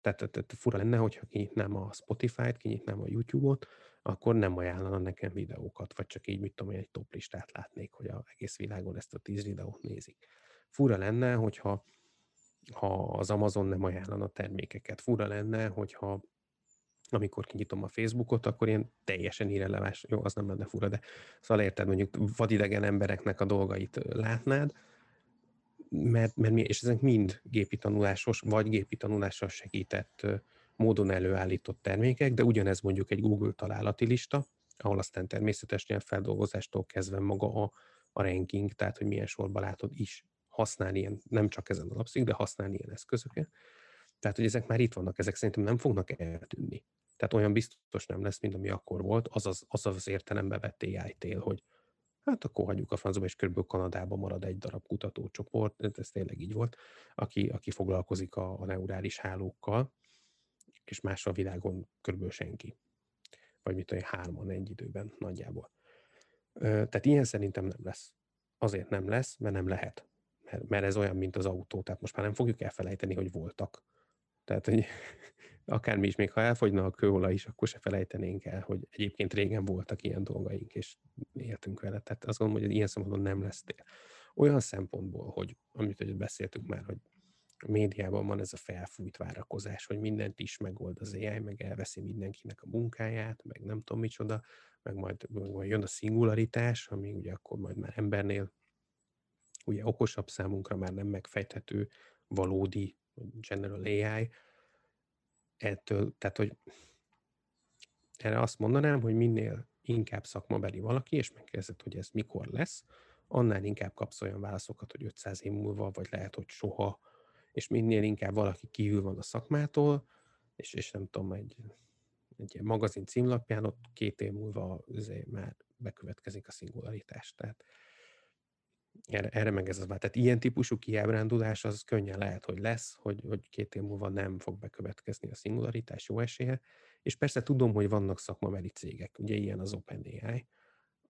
Tehát, tehát, fura lenne, hogyha kinyitnám a Spotify-t, kinyitnám a YouTube-ot, akkor nem ajánlana nekem videókat, vagy csak így, mit tudom egy top listát látnék, hogy a egész világon ezt a tíz videót nézik. Fura lenne, hogyha ha az Amazon nem ajánlana termékeket. Fura lenne, hogyha amikor kinyitom a Facebookot, akkor ilyen teljesen irreleváns, jó, az nem lenne fura, de szóval érted, mondjuk vadidegen embereknek a dolgait látnád, mert, mert mi, és ezek mind gépi tanulásos, vagy gépi tanulással segített módon előállított termékek, de ugyanez mondjuk egy Google találati lista, ahol aztán természetes nyelvfeldolgozástól kezdve maga a, a ranking, tehát hogy milyen sorba látod is használni ilyen, nem csak ezen alapszik, de használni ilyen eszközöket. Tehát, hogy ezek már itt vannak, ezek szerintem nem fognak eltűnni. Tehát olyan biztos nem lesz, mint ami akkor volt, az az, az, az értelembe vett AI hogy hát akkor hagyjuk a francba, és körülbelül Kanadában marad egy darab kutatócsoport, ez tényleg így volt, aki, aki foglalkozik a, a neurális hálókkal, és más a világon körülbelül senki. Vagy mit olyan hárman egy időben nagyjából. Tehát ilyen szerintem nem lesz. Azért nem lesz, mert nem lehet. Mert, mert ez olyan, mint az autó. Tehát most már nem fogjuk elfelejteni, hogy voltak Tehát, hogy akármi is, még ha elfogyna a kőolaj is, akkor se felejtenénk el, hogy egyébként régen voltak ilyen dolgaink, és éltünk vele. Tehát azt gondolom, hogy ilyen szempontból nem lesz tél. Olyan szempontból, hogy amit hogy beszéltünk már, hogy médiában van ez a felfújt várakozás, hogy mindent is megold az AI, meg elveszi mindenkinek a munkáját, meg nem tudom micsoda, meg majd, majd jön a szingularitás, ami ugye akkor majd már embernél ugye okosabb számunkra már nem megfejthető valódi general AI. Ettől, tehát, hogy erre azt mondanám, hogy minél inkább szakmabeli valaki, és megkérdezed, hogy ez mikor lesz, annál inkább kapsz olyan válaszokat, hogy 500 év múlva, vagy lehet, hogy soha, és minél inkább valaki kívül van a szakmától, és, és nem tudom, egy, egy magazin címlapján, ott két év múlva azért már bekövetkezik a szingularitás. Tehát erre, erre meg ez az már. Tehát ilyen típusú kiábrándulás az könnyen lehet, hogy lesz, hogy, hogy két év múlva nem fog bekövetkezni a szingularitás jó esélye. És persze tudom, hogy vannak szakmaveli cégek, ugye ilyen az OpenAI,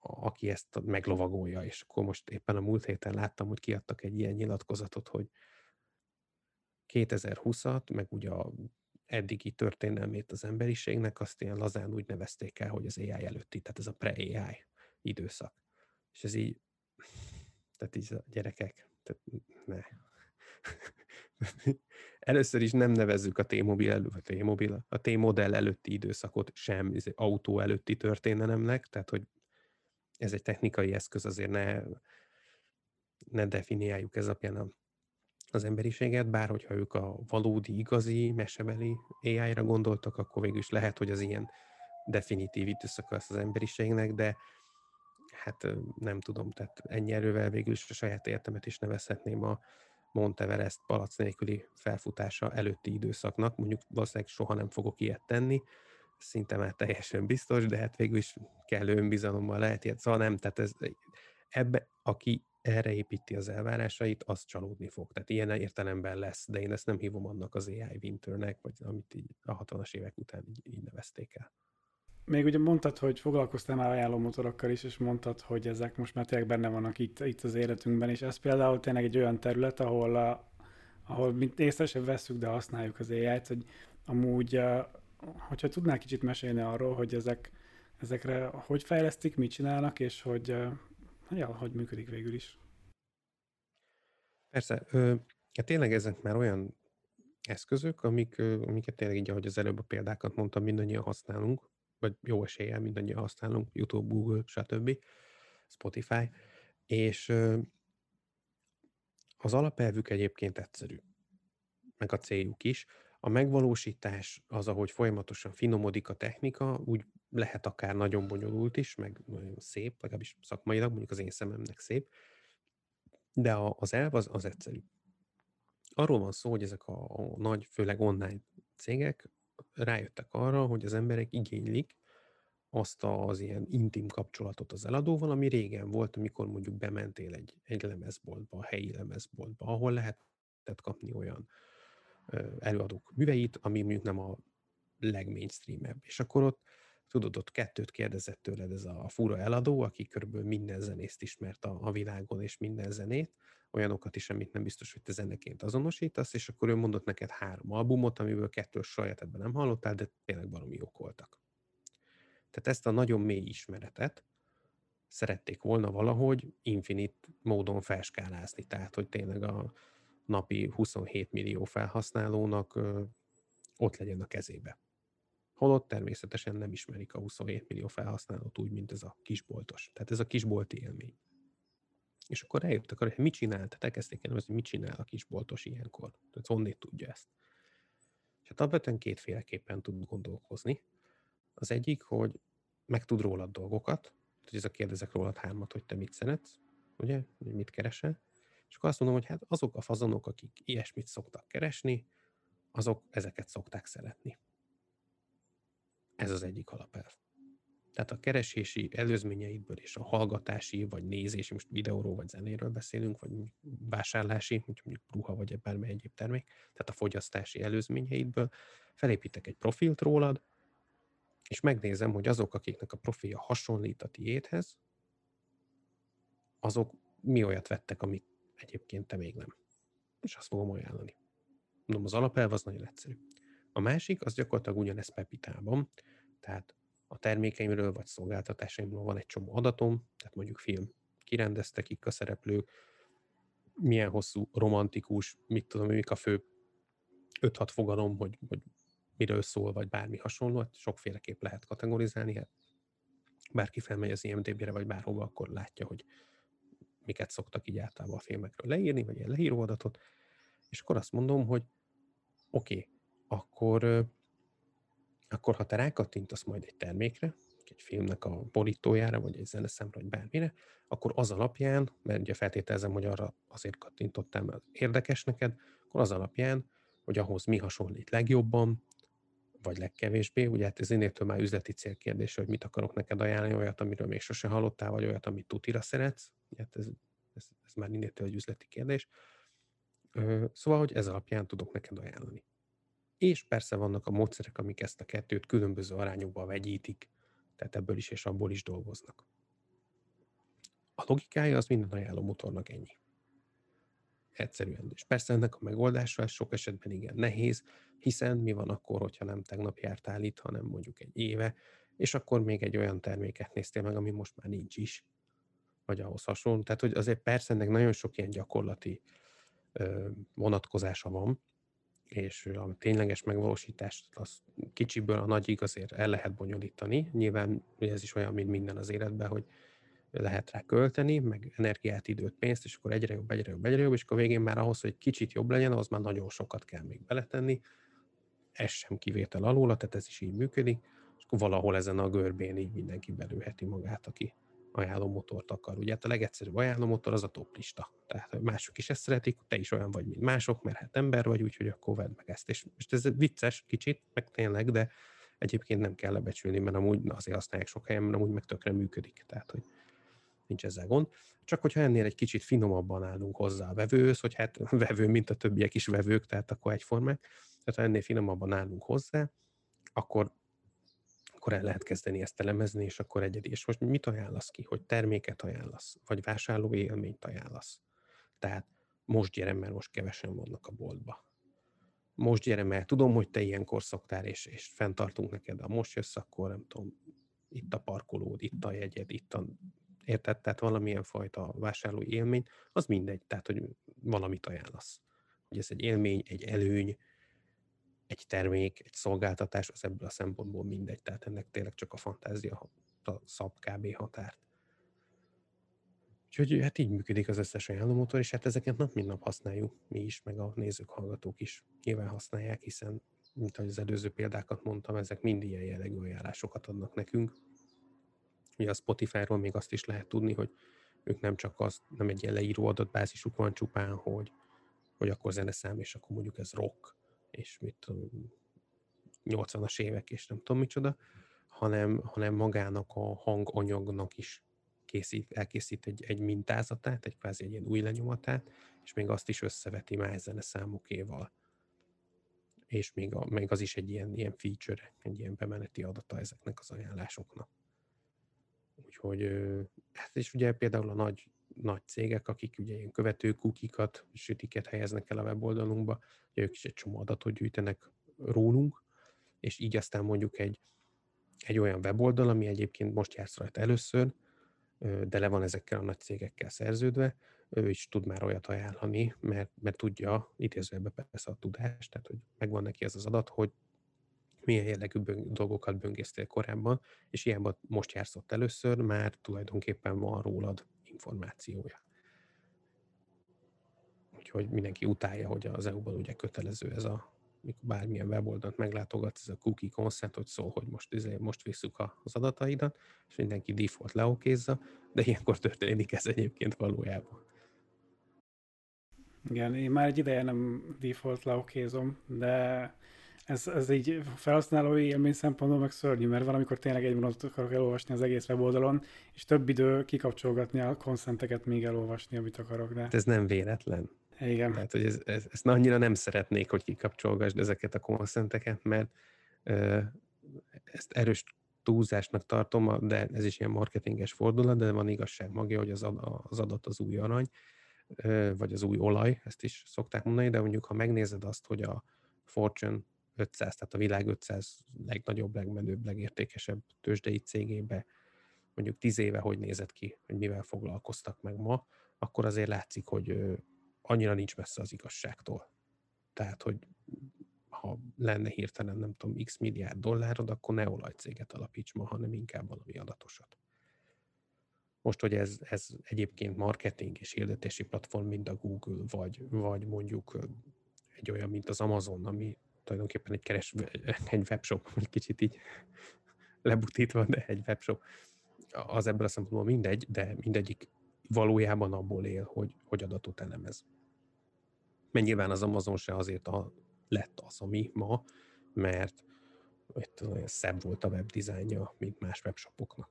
aki ezt meglovagolja, és akkor most éppen a múlt héten láttam, hogy kiadtak egy ilyen nyilatkozatot, hogy 2020-at, meg ugye a eddigi történelmét az emberiségnek, azt ilyen lazán úgy nevezték el, hogy az AI előtti, tehát ez a pre-AI időszak. És ez így, tehát így a gyerekek, tehát ne. Először is nem nevezzük a T-mobil, elő, a T-mobil, a T-modell előtti időszakot sem ez autó előtti történelemnek, tehát hogy ez egy technikai eszköz, azért ne, ne definiáljuk ez alapján a az emberiséget, bár hogyha ők a valódi, igazi, mesebeli AI-ra gondoltak, akkor végül is lehet, hogy az ilyen definitív időszaka lesz az emberiségnek, de hát nem tudom, tehát ennyi erővel végül is a saját értemet is nevezhetném a Monteverest palac nélküli felfutása előtti időszaknak. Mondjuk valószínűleg soha nem fogok ilyet tenni, szinte már teljesen biztos, de hát végül is kellő önbizalommal lehet ilyet. Szóval nem, tehát ez, ebbe, aki erre építi az elvárásait, az csalódni fog. Tehát ilyen értelemben lesz, de én ezt nem hívom annak az AI winternek, vagy amit így a 60-as évek után így, így nevezték el. Még ugye mondtad, hogy foglalkoztál már ajánló motorokkal is, és mondtad, hogy ezek most már tényleg benne vannak itt, itt az életünkben, és ez például tényleg egy olyan terület, ahol, a, ahol mint észre sem veszük, de használjuk az AI-t, hogy amúgy, hogyha tudnál kicsit mesélni arról, hogy ezek, ezekre hogy fejlesztik, mit csinálnak, és hogy ja, hogy működik végül is. Persze, ö, ja, tényleg ezek már olyan eszközök, amik, ö, amiket tényleg így, ahogy az előbb a példákat mondtam, mindannyian használunk, vagy jó eséllyel mindannyian használunk, YouTube, Google, stb., Spotify, és ö, az alapelvük egyébként egyszerű, meg a céljuk is. A megvalósítás az, ahogy folyamatosan finomodik a technika, úgy lehet akár nagyon bonyolult is, meg nagyon szép, legalábbis szakmailag, mondjuk az én szememnek szép, de a, az elv az, az egyszerű. Arról van szó, hogy ezek a, a nagy, főleg online cégek rájöttek arra, hogy az emberek igénylik azt az ilyen intim kapcsolatot az eladóval, ami régen volt, amikor mondjuk bementél egy, egy lemezboltba, a helyi lemezboltba, ahol lehetett kapni olyan előadók műveit, ami mondjuk nem a legmainstreamebb. És akkor ott tudod, ott kettőt kérdezett tőled ez a fura eladó, aki körülbelül minden zenészt ismert a, a világon, és minden zenét, olyanokat is, amit nem biztos, hogy te zeneként azonosítasz, és akkor ő mondott neked három albumot, amiből kettő sajátedben nem hallottál, de tényleg valami jók voltak. Tehát ezt a nagyon mély ismeretet szerették volna valahogy infinit módon felskálázni, tehát hogy tényleg a napi 27 millió felhasználónak ott legyen a kezébe holott természetesen nem ismerik a 27 millió felhasználót úgy, mint ez a kisboltos. Tehát ez a kisbolti élmény. És akkor eljöttek arra, hogy mit csinál, tehát elkezdték el, hogy mit csinál a kisboltos ilyenkor. Tehát honnét tudja ezt. És hát alapvetően kétféleképpen tud gondolkozni. Az egyik, hogy meg tud rólad dolgokat, hogy ez a kérdezek rólad hármat, hogy te mit szeretsz, ugye, hogy mit keresel, és akkor azt mondom, hogy hát azok a fazonok, akik ilyesmit szoktak keresni, azok ezeket szokták szeretni. Ez az egyik alapelv. Tehát a keresési előzményeidből és a hallgatási, vagy nézési, most videóról vagy zenéről beszélünk, vagy vásárlási, mondjuk ruha vagy bármely egyéb termék, tehát a fogyasztási előzményeidből felépítek egy profilt rólad, és megnézem, hogy azok, akiknek a profilja hasonlít a tiédhez, azok mi olyat vettek, amit egyébként te még nem. És azt fogom ajánlani. mondom, az alapelv az nagyon egyszerű. A másik, az gyakorlatilag ugyanez Pepitában, tehát a termékeimről vagy szolgáltatásaimról van egy csomó adatom, tehát mondjuk film kirendeztek, kik a szereplők, milyen hosszú, romantikus, mit tudom, mik a fő 5-6 fogalom, hogy, hogy miről szól, vagy bármi hasonló, hát sokféleképp lehet kategorizálni, hát bárki felmegy az IMDB-re, vagy bárhova, akkor látja, hogy miket szoktak így általában a filmekről leírni, vagy ilyen leíróadatot, és akkor azt mondom, hogy oké, okay, akkor, akkor ha te rákattintasz majd egy termékre, egy filmnek a borítójára, vagy egy zeneszemre, vagy bármire, akkor az alapján, mert ugye feltételezem, hogy arra azért kattintottál, mert érdekes neked, akkor az alapján, hogy ahhoz mi hasonlít legjobban, vagy legkevésbé. Ugye hát ez ennél már üzleti célkérdés, hogy mit akarok neked ajánlani, olyat, amiről még sose hallottál, vagy olyat, amit tutira szeretsz. Hát ez, ez, ez már innél egy üzleti kérdés. Szóval, hogy ez alapján tudok neked ajánlani. És persze vannak a módszerek, amik ezt a kettőt különböző arányokba vegyítik, tehát ebből is és abból is dolgoznak. A logikája az minden ajánló motornak ennyi. Egyszerűen. És persze ennek a megoldása sok esetben igen nehéz, hiszen mi van akkor, hogyha nem tegnap jártál itt, hanem mondjuk egy éve, és akkor még egy olyan terméket néztél meg, ami most már nincs is, vagy ahhoz hasonló. Tehát, hogy azért persze ennek nagyon sok ilyen gyakorlati vonatkozása van, és a tényleges megvalósítást az kicsiből a nagyig azért el lehet bonyolítani. Nyilván ez is olyan, mint minden az életben, hogy lehet rá költeni, meg energiát, időt, pénzt, és akkor egyre jobb, egyre jobb, egyre jobb, és akkor végén már ahhoz, hogy kicsit jobb legyen, az már nagyon sokat kell még beletenni. Ez sem kivétel alól, tehát ez is így működik, és akkor valahol ezen a görbén így mindenki belőheti magát, aki ajánlómotort akar. Ugye hát a legegyszerűbb ajánlómotor az a top lista. Tehát mások is ezt szeretik, te is olyan vagy, mint mások, mert hát ember vagy, úgyhogy akkor vedd meg ezt. És most ez vicces kicsit, meg tényleg, de egyébként nem kell lebecsülni, mert amúgy azért használják sok helyen, mert amúgy meg tökre működik. Tehát, hogy nincs ezzel gond. Csak hogyha ennél egy kicsit finomabban állunk hozzá a vevőhöz, hogy hát vevő, mint a többiek is vevők, tehát akkor egyformák, tehát ha ennél finomabban állunk hozzá, akkor akkor el lehet kezdeni ezt elemezni, és akkor egyedi. És most mit ajánlasz ki? Hogy terméket ajánlasz, vagy vásárló élményt ajánlasz. Tehát most gyere, mert most kevesen vannak a boltba. Most gyere, mert tudom, hogy te ilyenkor szoktál, és, és fenntartunk neked, ha most jössz, akkor nem tudom, itt a parkolód, itt a jegyed, itt a érted? Tehát valamilyen fajta vásárlói élmény, az mindegy, tehát hogy valamit ajánlasz. Hogy ez egy élmény, egy előny, egy termék, egy szolgáltatás, az ebből a szempontból mindegy, tehát ennek tényleg csak a fantázia szab kb. határt. Úgyhogy hát így működik az összes ajánlómotor, és hát ezeket nap mint nap használjuk, mi is, meg a nézők, hallgatók is nyilván használják, hiszen, mint ahogy az előző példákat mondtam, ezek mind ilyen jellegű ajánlásokat adnak nekünk. Ugye a Spotify-ról még azt is lehet tudni, hogy ők nem csak az, nem egy ilyen leíró adatbázisuk van csupán, hogy, hogy akkor zeneszám, és akkor mondjuk ez rock, és mit tudom, 80-as évek, és nem tudom micsoda, hanem, hanem magának a hanganyagnak is készít, elkészít egy, egy mintázatát, egy kvázi egy ilyen új lenyomatát, és még azt is összeveti más zene számokéval. És még, a, még az is egy ilyen, ilyen feature, egy ilyen bemeneti adata ezeknek az ajánlásoknak. Úgyhogy, hát és ugye például a nagy nagy cégek, akik ugye ilyen követő kukikat, sütiket helyeznek el a weboldalunkba, ugye ők is egy csomó adatot gyűjtenek rólunk, és így aztán mondjuk egy, egy olyan weboldal, ami egyébként most jársz rajta először, de le van ezekkel a nagy cégekkel szerződve, ő is tud már olyat ajánlani, mert, mert tudja, idézőjelben persze a tudás, tehát hogy megvan neki ez az adat, hogy milyen jellegű böng- dolgokat böngésztél korábban, és ilyenben most jársz ott először, már tulajdonképpen van rólad információja. Úgyhogy mindenki utálja, hogy az EU-ban ugye kötelező ez a mikor bármilyen weboldalt meglátogatsz, ez a cookie consent, hogy szól, hogy most, izé, most visszük az adataidat, és mindenki default leokézza, de ilyenkor történik ez egyébként valójában. Igen, én már egy ideje nem default leokézom, de ez, ez így felhasználói élmény szempontból meg szörnyű, mert valamikor tényleg egy mondatot akarok elolvasni az egész weboldalon, és több idő kikapcsolgatni a konszenteket, még elolvasni, amit akarok. De... Ez nem véletlen. Igen. Tehát, hogy ez, ez, ezt annyira nem szeretnék, hogy kikapcsolgasd ezeket a konszenteket, mert ö, ezt erős túlzásnak tartom, de ez is ilyen marketinges fordulat, de van igazság magja, hogy az, ad, az adat az új arany. vagy az új olaj, ezt is szokták mondani, de mondjuk ha megnézed azt, hogy a Fortune 500, tehát a világ 500 legnagyobb, legmenőbb, legértékesebb tőzsdei cégébe mondjuk 10 éve hogy nézett ki, hogy mivel foglalkoztak meg ma, akkor azért látszik, hogy annyira nincs messze az igazságtól. Tehát, hogy ha lenne hirtelen, nem tudom, x milliárd dollárod, akkor ne olajcéget alapíts ma, hanem inkább valami adatosat. Most, hogy ez, ez egyébként marketing és hirdetési platform, mint a Google, vagy, vagy mondjuk egy olyan, mint az Amazon, ami tulajdonképpen egy keres, egy webshop, egy kicsit így lebutítva, de egy webshop, az ebből a szempontból mindegy, de mindegyik valójában abból él, hogy, hogy adatot elemez. Mert nyilván az Amazon se azért a, lett az, ami ma, mert olyan szebb volt a webdizájnja, mint más webshopoknak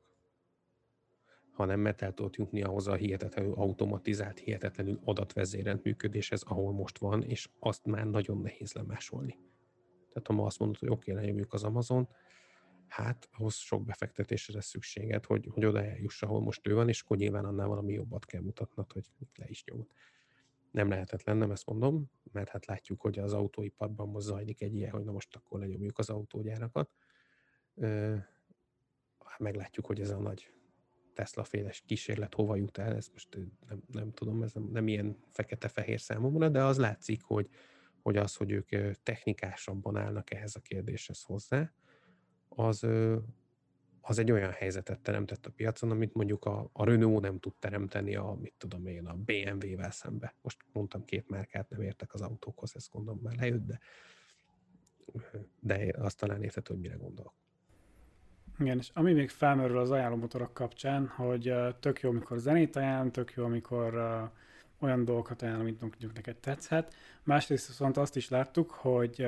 hanem mert el tudott jutni ahhoz a hihetetlenül automatizált, hihetetlenül adatvezérelt működéshez, ahol most van, és azt már nagyon nehéz lemásolni. Tehát ha ma azt mondod, hogy oké, okay, lenyomjuk az Amazon, hát ahhoz sok befektetésre lesz szükséged, hogy, hogy oda eljuss, ahol most ő van, és akkor nyilván annál valami jobbat kell mutatnod, hogy le is nyomod. Nem lehetetlen, nem ezt mondom, mert hát látjuk, hogy az autóiparban most zajlik egy ilyen, hogy na most akkor lenyomjuk az autógyárakat. Meglátjuk, hogy ez a nagy Tesla féles kísérlet hova jut el, ezt most nem, nem tudom, ez nem, nem ilyen fekete-fehér számomra, de az látszik, hogy, hogy az, hogy ők technikásabban állnak ehhez a kérdéshez hozzá, az, az egy olyan helyzetet teremtett a piacon, amit mondjuk a, a Renault nem tud teremteni a, mit tudom én, a BMW-vel szembe. Most mondtam két márkát, nem értek az autókhoz, ezt gondolom már lejött, de, de azt talán érted, hogy mire gondolok. Igen, és ami még felmerül az ajánlómotorok kapcsán, hogy tök jó, amikor zenét ajánl, tök jó, amikor uh, olyan dolgokat ajánl, amit mondjuk neked tetszhet. Másrészt viszont azt is láttuk, hogy,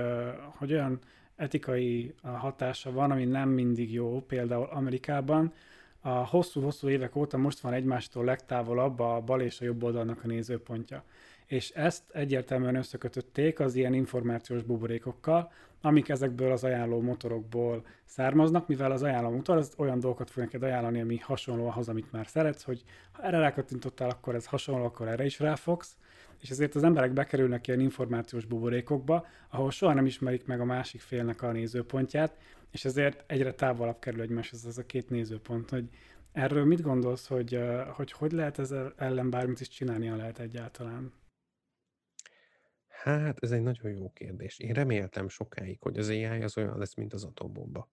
hogy olyan etikai hatása van, ami nem mindig jó, például Amerikában, a hosszú-hosszú évek óta most van egymástól legtávolabb a bal és a jobb oldalnak a nézőpontja. És ezt egyértelműen összekötötték az ilyen információs buborékokkal, amik ezekből az ajánló motorokból származnak, mivel az ajánló motor az olyan dolgokat fog neked ajánlani, ami hasonló ahhoz, amit már szeretsz, hogy ha erre rákattintottál, akkor ez hasonló, akkor erre is ráfogsz, és ezért az emberek bekerülnek ilyen információs buborékokba, ahol soha nem ismerik meg a másik félnek a nézőpontját, és ezért egyre távolabb kerül egymáshoz ez a két nézőpont, hogy erről mit gondolsz, hogy hogy, hogy lehet ezzel ellen bármit is csinálni, ha lehet egyáltalán? Hát, ez egy nagyon jó kérdés. Én reméltem sokáig, hogy az AI az olyan lesz, mint az atombomba.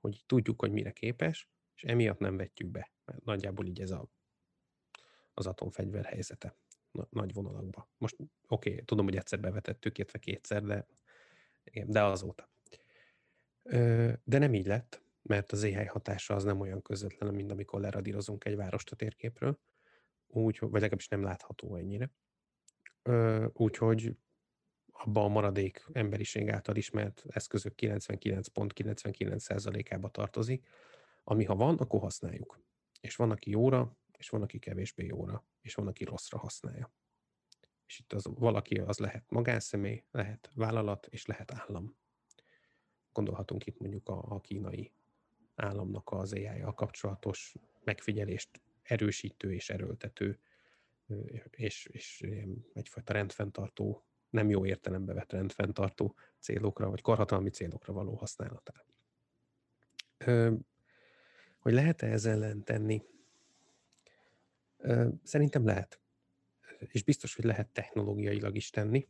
Hogy tudjuk, hogy mire képes, és emiatt nem vetjük be. Mert nagyjából így ez a, az atomfegyver helyzete nagy vonalakban. Most oké, okay, tudom, hogy egyszer bevetettük, illetve kétszer, de, de azóta. De nem így lett, mert az AI hatása az nem olyan közvetlen, mint amikor leradírozunk egy várost a térképről, úgy, vagy legalábbis nem látható ennyire. Úgyhogy abban a maradék emberiség által ismert eszközök 99.99%-ába tartozik, ami ha van, akkor használjuk. És van, aki jóra, és van, aki kevésbé jóra, és van, aki rosszra használja. És itt az valaki az lehet magánszemély, lehet vállalat, és lehet állam. Gondolhatunk itt mondjuk a, a kínai államnak az ai kapcsolatos megfigyelést erősítő és erőltető, és, és egyfajta rendfenntartó, nem jó értelembe vett rendfenntartó célokra, vagy karhatalmi célokra való használatára. Hogy lehet-e ezzel ellen tenni? Szerintem lehet. És biztos, hogy lehet technológiailag is tenni,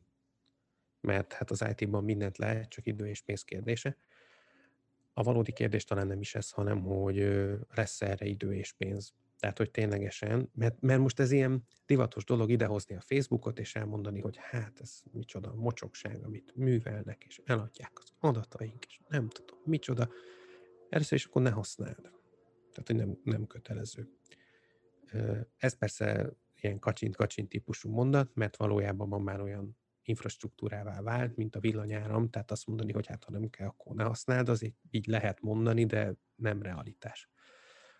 mert hát az IT-ban mindent lehet, csak idő és pénz kérdése. A valódi kérdés talán nem is ez, hanem hogy lesz erre idő és pénz. Tehát, hogy ténylegesen, mert, mert most ez ilyen divatos dolog idehozni a Facebookot, és elmondani, hogy hát ez micsoda mocsokság, amit művelnek, és eladják az adataink, és nem tudom, micsoda. Először is akkor ne használd. Tehát, hogy nem, nem kötelező. Ez persze ilyen kacsint-kacsint típusú mondat, mert valójában ma már olyan infrastruktúrává vált, mint a villanyáram, tehát azt mondani, hogy hát ha nem kell, akkor ne használd, az így, így lehet mondani, de nem realitás.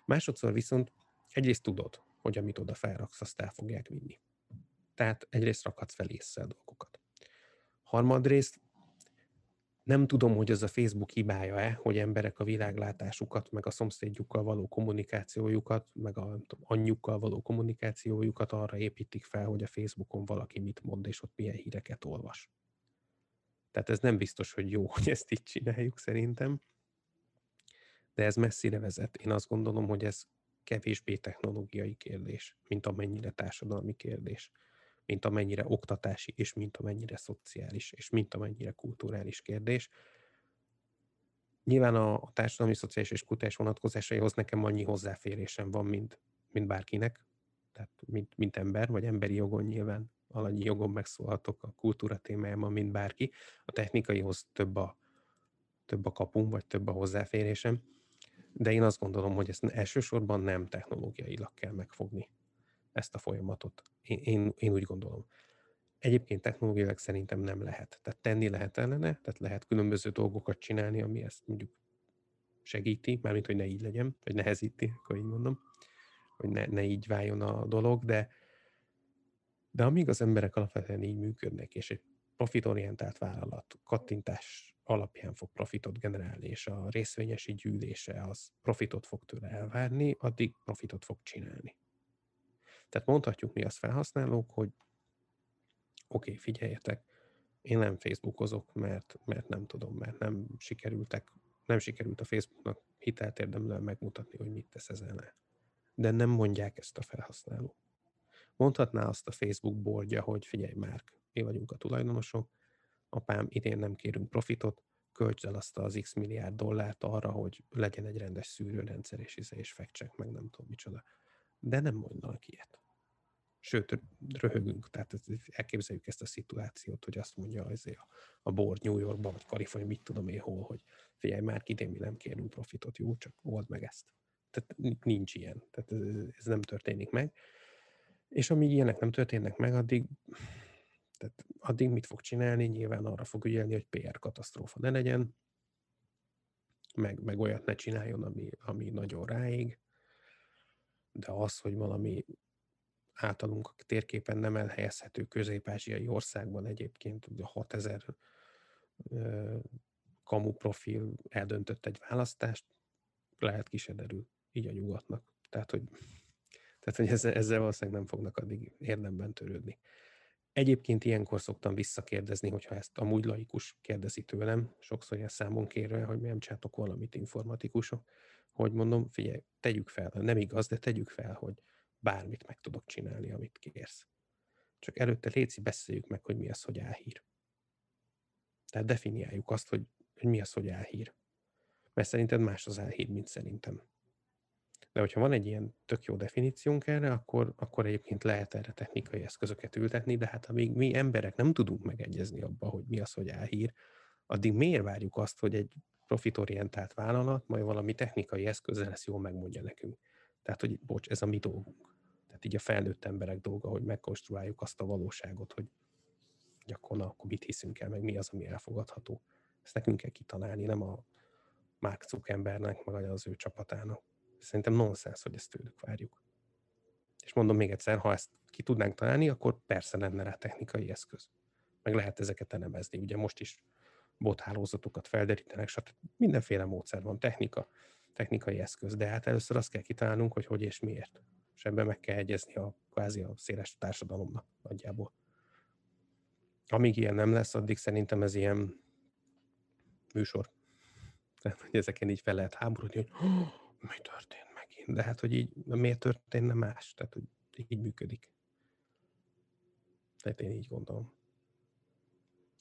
Másodszor viszont egyrészt tudod, hogy amit oda felraksz, azt el fogják vinni. Tehát egyrészt rakhatsz fel észre dolgokat. Harmadrészt Nem tudom, hogy az a Facebook hibája-e, hogy emberek a világlátásukat, meg a szomszédjukkal való kommunikációjukat, meg a tudom, anyjukkal való kommunikációjukat arra építik fel, hogy a Facebookon valaki mit mond, és ott milyen híreket olvas. Tehát ez nem biztos, hogy jó, hogy ezt így csináljuk szerintem. De ez messzire vezet. Én azt gondolom, hogy ez kevésbé technológiai kérdés, mint amennyire társadalmi kérdés, mint amennyire oktatási, és mint amennyire szociális, és mint amennyire kulturális kérdés. Nyilván a társadalmi, szociális és kulturális vonatkozásaihoz nekem annyi hozzáférésem van, mint, mint bárkinek, tehát mint, mint ember, vagy emberi jogon nyilván alanyi jogon megszólhatok a kultúra témájában, mint bárki. A technikaihoz több a, több a kapum, vagy több a hozzáférésem de én azt gondolom, hogy ezt elsősorban nem technológiailag kell megfogni ezt a folyamatot. Én, én, én úgy gondolom. Egyébként technológiailag szerintem nem lehet. Tehát tenni lehet ellene, tehát lehet különböző dolgokat csinálni, ami ezt mondjuk segíti, mármint, hogy ne így legyen, vagy nehezíti, akkor így mondom, hogy ne, ne így váljon a dolog, de, de amíg az emberek alapvetően így működnek, és egy profitorientált vállalat kattintás alapján fog profitot generálni, és a részvényesi gyűlése az profitot fog tőle elvárni, addig profitot fog csinálni. Tehát mondhatjuk mi az felhasználók, hogy oké, okay, figyeljetek, én nem Facebookozok, mert, mert nem tudom, mert nem sikerültek, nem sikerült a Facebooknak hitelt érdemlően megmutatni, hogy mit tesz ezen De nem mondják ezt a felhasználók. Mondhatná azt a Facebook bordja, hogy figyelj már, mi vagyunk a tulajdonosok, apám, idén nem kérünk profitot, költsd el azt az x milliárd dollárt arra, hogy legyen egy rendes szűrőrendszer, és, izé, és fektsek, meg nem tudom micsoda. De nem mondanak ilyet. Sőt, röhögünk, tehát elképzeljük ezt a szituációt, hogy azt mondja azért a, a board New Yorkban, vagy Kalifornia, mit tudom én hol, hogy figyelj, már idén mi nem kérünk profitot, jó, csak old meg ezt. Tehát nincs ilyen, tehát ez, ez nem történik meg. És amíg ilyenek nem történnek meg, addig tehát addig mit fog csinálni? Nyilván arra fog ügyelni, hogy PR katasztrófa ne legyen, meg, meg olyat ne csináljon, ami, ami nagyon ráig, de az, hogy valami általunk a térképen nem elhelyezhető közép-ázsiai országban egyébként 6000 kamu profil eldöntött egy választást, lehet ki se derül, így a nyugatnak. Tehát, hogy, tehát, hogy ezzel, ezzel valószínűleg nem fognak addig érdemben törődni. Egyébként ilyenkor szoktam visszakérdezni, hogyha ezt amúgy laikus kérdezi tőlem, sokszor ilyen számon kérve, hogy nem csátok valamit informatikusok, hogy mondom, figyelj, tegyük fel, nem igaz, de tegyük fel, hogy bármit meg tudok csinálni, amit kérsz. Csak előtte léci beszéljük meg, hogy mi az, hogy álhír. Tehát definiáljuk azt, hogy, hogy mi az, hogy álhír. Mert szerinted más az álhír, mint szerintem. De hogyha van egy ilyen tök jó definíciónk erre, akkor, akkor egyébként lehet erre technikai eszközöket ültetni, de hát amíg mi emberek nem tudunk megegyezni abba, hogy mi az, hogy álhír, addig miért várjuk azt, hogy egy profitorientált vállalat majd valami technikai eszközzel ezt jól megmondja nekünk. Tehát, hogy bocs, ez a mi dolgunk. Tehát így a felnőtt emberek dolga, hogy megkonstruáljuk azt a valóságot, hogy, akkor, na, akkor mit hiszünk el, meg mi az, ami elfogadható. Ezt nekünk kell kitalálni, nem a Mark Zuckerbergnek, meg az ő csapatának. Szerintem nonsens, hogy ezt tőlük várjuk. És mondom még egyszer, ha ezt ki tudnánk találni, akkor persze lenne rá technikai eszköz. Meg lehet ezeket elemezni. Ugye most is bothálózatokat felderítenek, stb. Mindenféle módszer van, technika, technikai eszköz, de hát először azt kell kitalálnunk, hogy hogy és miért. És ebben meg kell egyezni a kvázi a széles társadalomnak nagyjából. Amíg ilyen nem lesz, addig szerintem ez ilyen műsor. Tehát, hogy ezeken így fel lehet háborodni, hogy mi történt megint? De hát, hogy így, miért történne más? Tehát, hogy így működik. Tehát én így gondolom.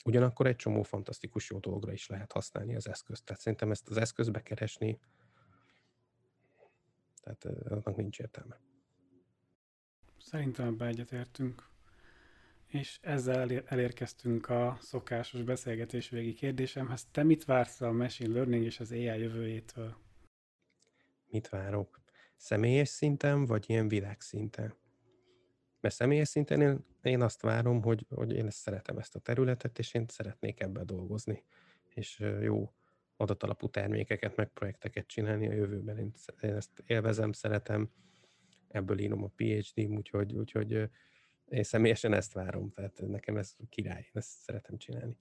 Ugyanakkor egy csomó fantasztikus jó dologra is lehet használni az eszközt. Tehát szerintem ezt az eszközbe keresni, tehát annak nincs értelme. Szerintem ebbe egyetértünk. És ezzel elérkeztünk a szokásos beszélgetés végi kérdésemhez. Te mit vársz a machine learning és az AI jövőjétől? Mit várok? Személyes szinten, vagy ilyen világszinten? Mert személyes szinten én, én azt várom, hogy, hogy én ezt szeretem ezt a területet, és én szeretnék ebbe dolgozni. És jó adatalapú termékeket, meg projekteket csinálni a jövőben. Én, én ezt élvezem, szeretem, ebből írom a PhD-m, úgyhogy, úgyhogy én személyesen ezt várom, tehát nekem ez király, ezt szeretem csinálni.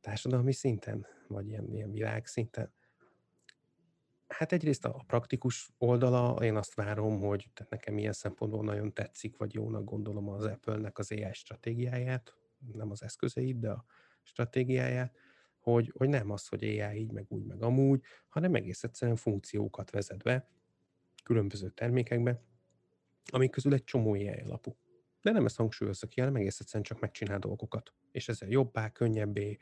társadalmi szinten, vagy ilyen, ilyen világszinten? Hát egyrészt a praktikus oldala, én azt várom, hogy tehát nekem ilyen szempontból nagyon tetszik, vagy jónak gondolom az Apple-nek az AI stratégiáját, nem az eszközeit, de a stratégiáját, hogy, hogy nem az, hogy AI így, meg úgy, meg amúgy, hanem egész egyszerűen funkciókat vezet be különböző termékekbe, amik közül egy csomó AI alapú. De nem ezt hangsúlyozza ki, hanem egész egyszerűen csak megcsinál dolgokat. És ezzel jobbá, könnyebbé,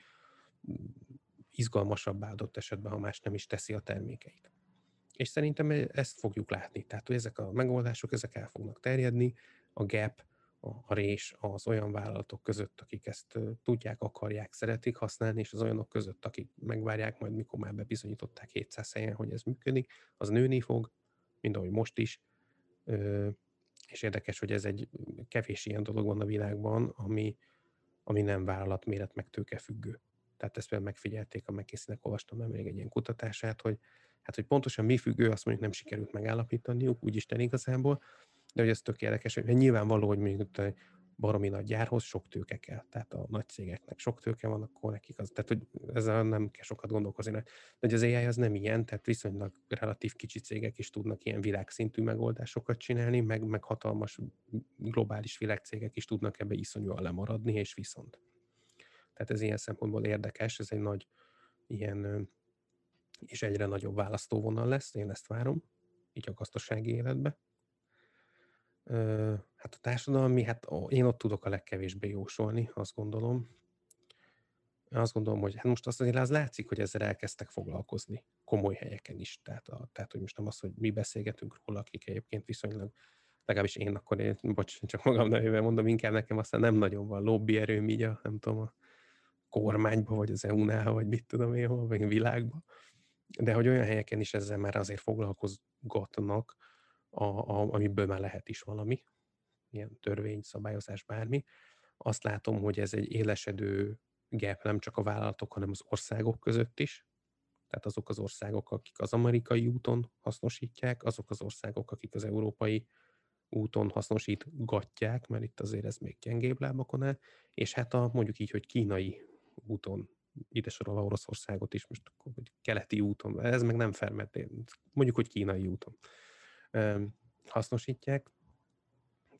izgalmasabbá adott esetben, ha más nem is teszi a termékeit. És szerintem e-, ezt fogjuk látni. Tehát, hogy ezek a megoldások, ezek el fognak terjedni, a gap, a rés az olyan vállalatok között, akik ezt tudják, akarják, szeretik használni, és az olyanok között, akik megvárják majd, mikor már bebizonyították 700 helyen, hogy ez működik, az nőni fog, mint ahogy most is. És érdekes, hogy ez egy kevés ilyen dolog van a világban, ami, ami nem vállalat méret meg tőke függő. Tehát ezt például megfigyelték, a megkészínek, olvastam nemrég egy ilyen kutatását, hogy hát, hogy pontosan mi függő, azt mondjuk nem sikerült megállapítaniuk, úgy Isten igazából, de hogy ez tök érdekes, hogy nyilvánvaló, hogy mondjuk egy baromi nagy gyárhoz sok tőke kell, tehát a nagy cégeknek sok tőke van, akkor nekik az, tehát hogy ezzel nem kell sokat gondolkozni. De hogy az AI az nem ilyen, tehát viszonylag relatív kicsi cégek is tudnak ilyen világszintű megoldásokat csinálni, meg, meg hatalmas globális világcégek is tudnak ebbe iszonyúan lemaradni, és viszont. Tehát ez ilyen szempontból érdekes, ez egy nagy ilyen és egyre nagyobb választóvonal lesz, én ezt várom, így a gazdasági életbe. Hát a társadalmi, hát én ott tudok a legkevésbé jósolni, azt gondolom. Azt gondolom, hogy hát most azt azért az látszik, hogy ezzel elkezdtek foglalkozni komoly helyeken is. Tehát, a, tehát, hogy most nem az, hogy mi beszélgetünk róla, akik egyébként viszonylag, legalábbis én akkor, én, bocs, csak magam nevében mondom, inkább nekem aztán nem nagyon van lobbyerőm így a, nem tudom, a kormányba, vagy az EU-nál, vagy mit tudom én vagy a világban. De hogy olyan helyeken is ezzel már azért foglalkozgatnak, a, a, amiből már lehet is valami, ilyen törvény, szabályozás, bármi. Azt látom, hogy ez egy élesedő gap nem csak a vállalatok, hanem az országok között is. Tehát azok az országok, akik az amerikai úton hasznosítják, azok az országok, akik az európai úton hasznosítgatják, mert itt azért ez még gyengébb lábakon áll, és hát a mondjuk így, hogy kínai úton ide sorolva Oroszországot is, most hogy keleti úton, ez meg nem fermet, mondjuk, hogy kínai úton hasznosítják,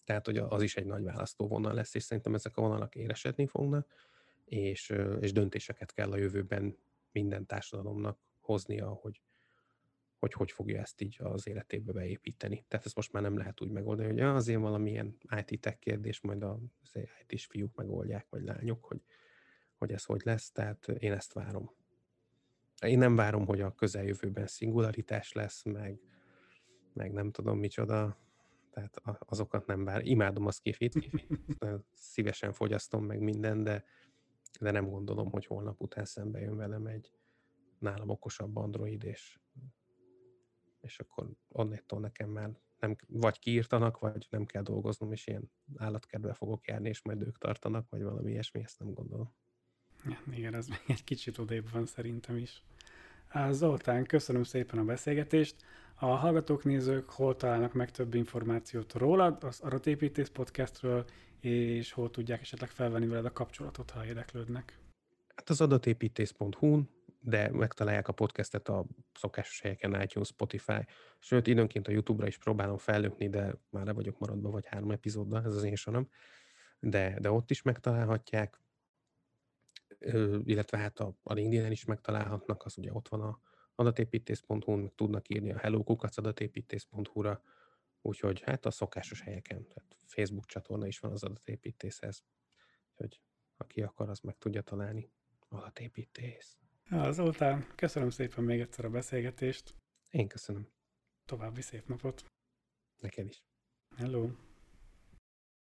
tehát hogy az is egy nagy választóvonal lesz, és szerintem ezek a vonalak éresedni fognak, és, és döntéseket kell a jövőben minden társadalomnak hoznia, hogy, hogy hogy fogja ezt így az életébe beépíteni. Tehát ezt most már nem lehet úgy megoldani, hogy azért valamilyen IT-tech kérdés, majd az IT-s fiúk megoldják, vagy lányok, hogy, hogy ez hogy lesz, tehát én ezt várom. Én nem várom, hogy a közeljövőben szingularitás lesz, meg, meg nem tudom micsoda, tehát azokat nem vár. Imádom a skifit, szívesen fogyasztom meg minden, de, de nem gondolom, hogy holnap után szembe jön velem egy nálam okosabb Android, és, és akkor onnétól nekem már nem, vagy kiírtanak, vagy nem kell dolgoznom, és ilyen állatkertbe fogok járni, és majd ők tartanak, vagy valami ilyesmi, ezt nem gondolom. Igen, ez még egy kicsit odébb van szerintem is. Zoltán, köszönöm szépen a beszélgetést. A hallgatók, nézők hol találnak meg több információt rólad, az Adatépítész podcastről, és hol tudják esetleg felvenni veled a kapcsolatot, ha érdeklődnek? Hát az adatépítész.hu, de megtalálják a podcastet a szokásos helyeken, iTunes, Spotify, sőt, időnként a YouTube-ra is próbálom fellökni, de már le vagyok maradva, vagy három epizóddal, ez az én sorom, de, de ott is megtalálhatják, illetve hát a, a LinkedIn-en is megtalálhatnak, az ugye ott van a adatépítész.hu-n, meg tudnak írni a hello adatépítész.hu-ra, úgyhogy hát a szokásos helyeken, tehát Facebook csatorna is van az adatépítészhez, úgyhogy aki akar, az meg tudja találni. Adatépítész. Ja, Zoltán, köszönöm szépen még egyszer a beszélgetést. Én köszönöm. További szép napot. Neked is. Hello.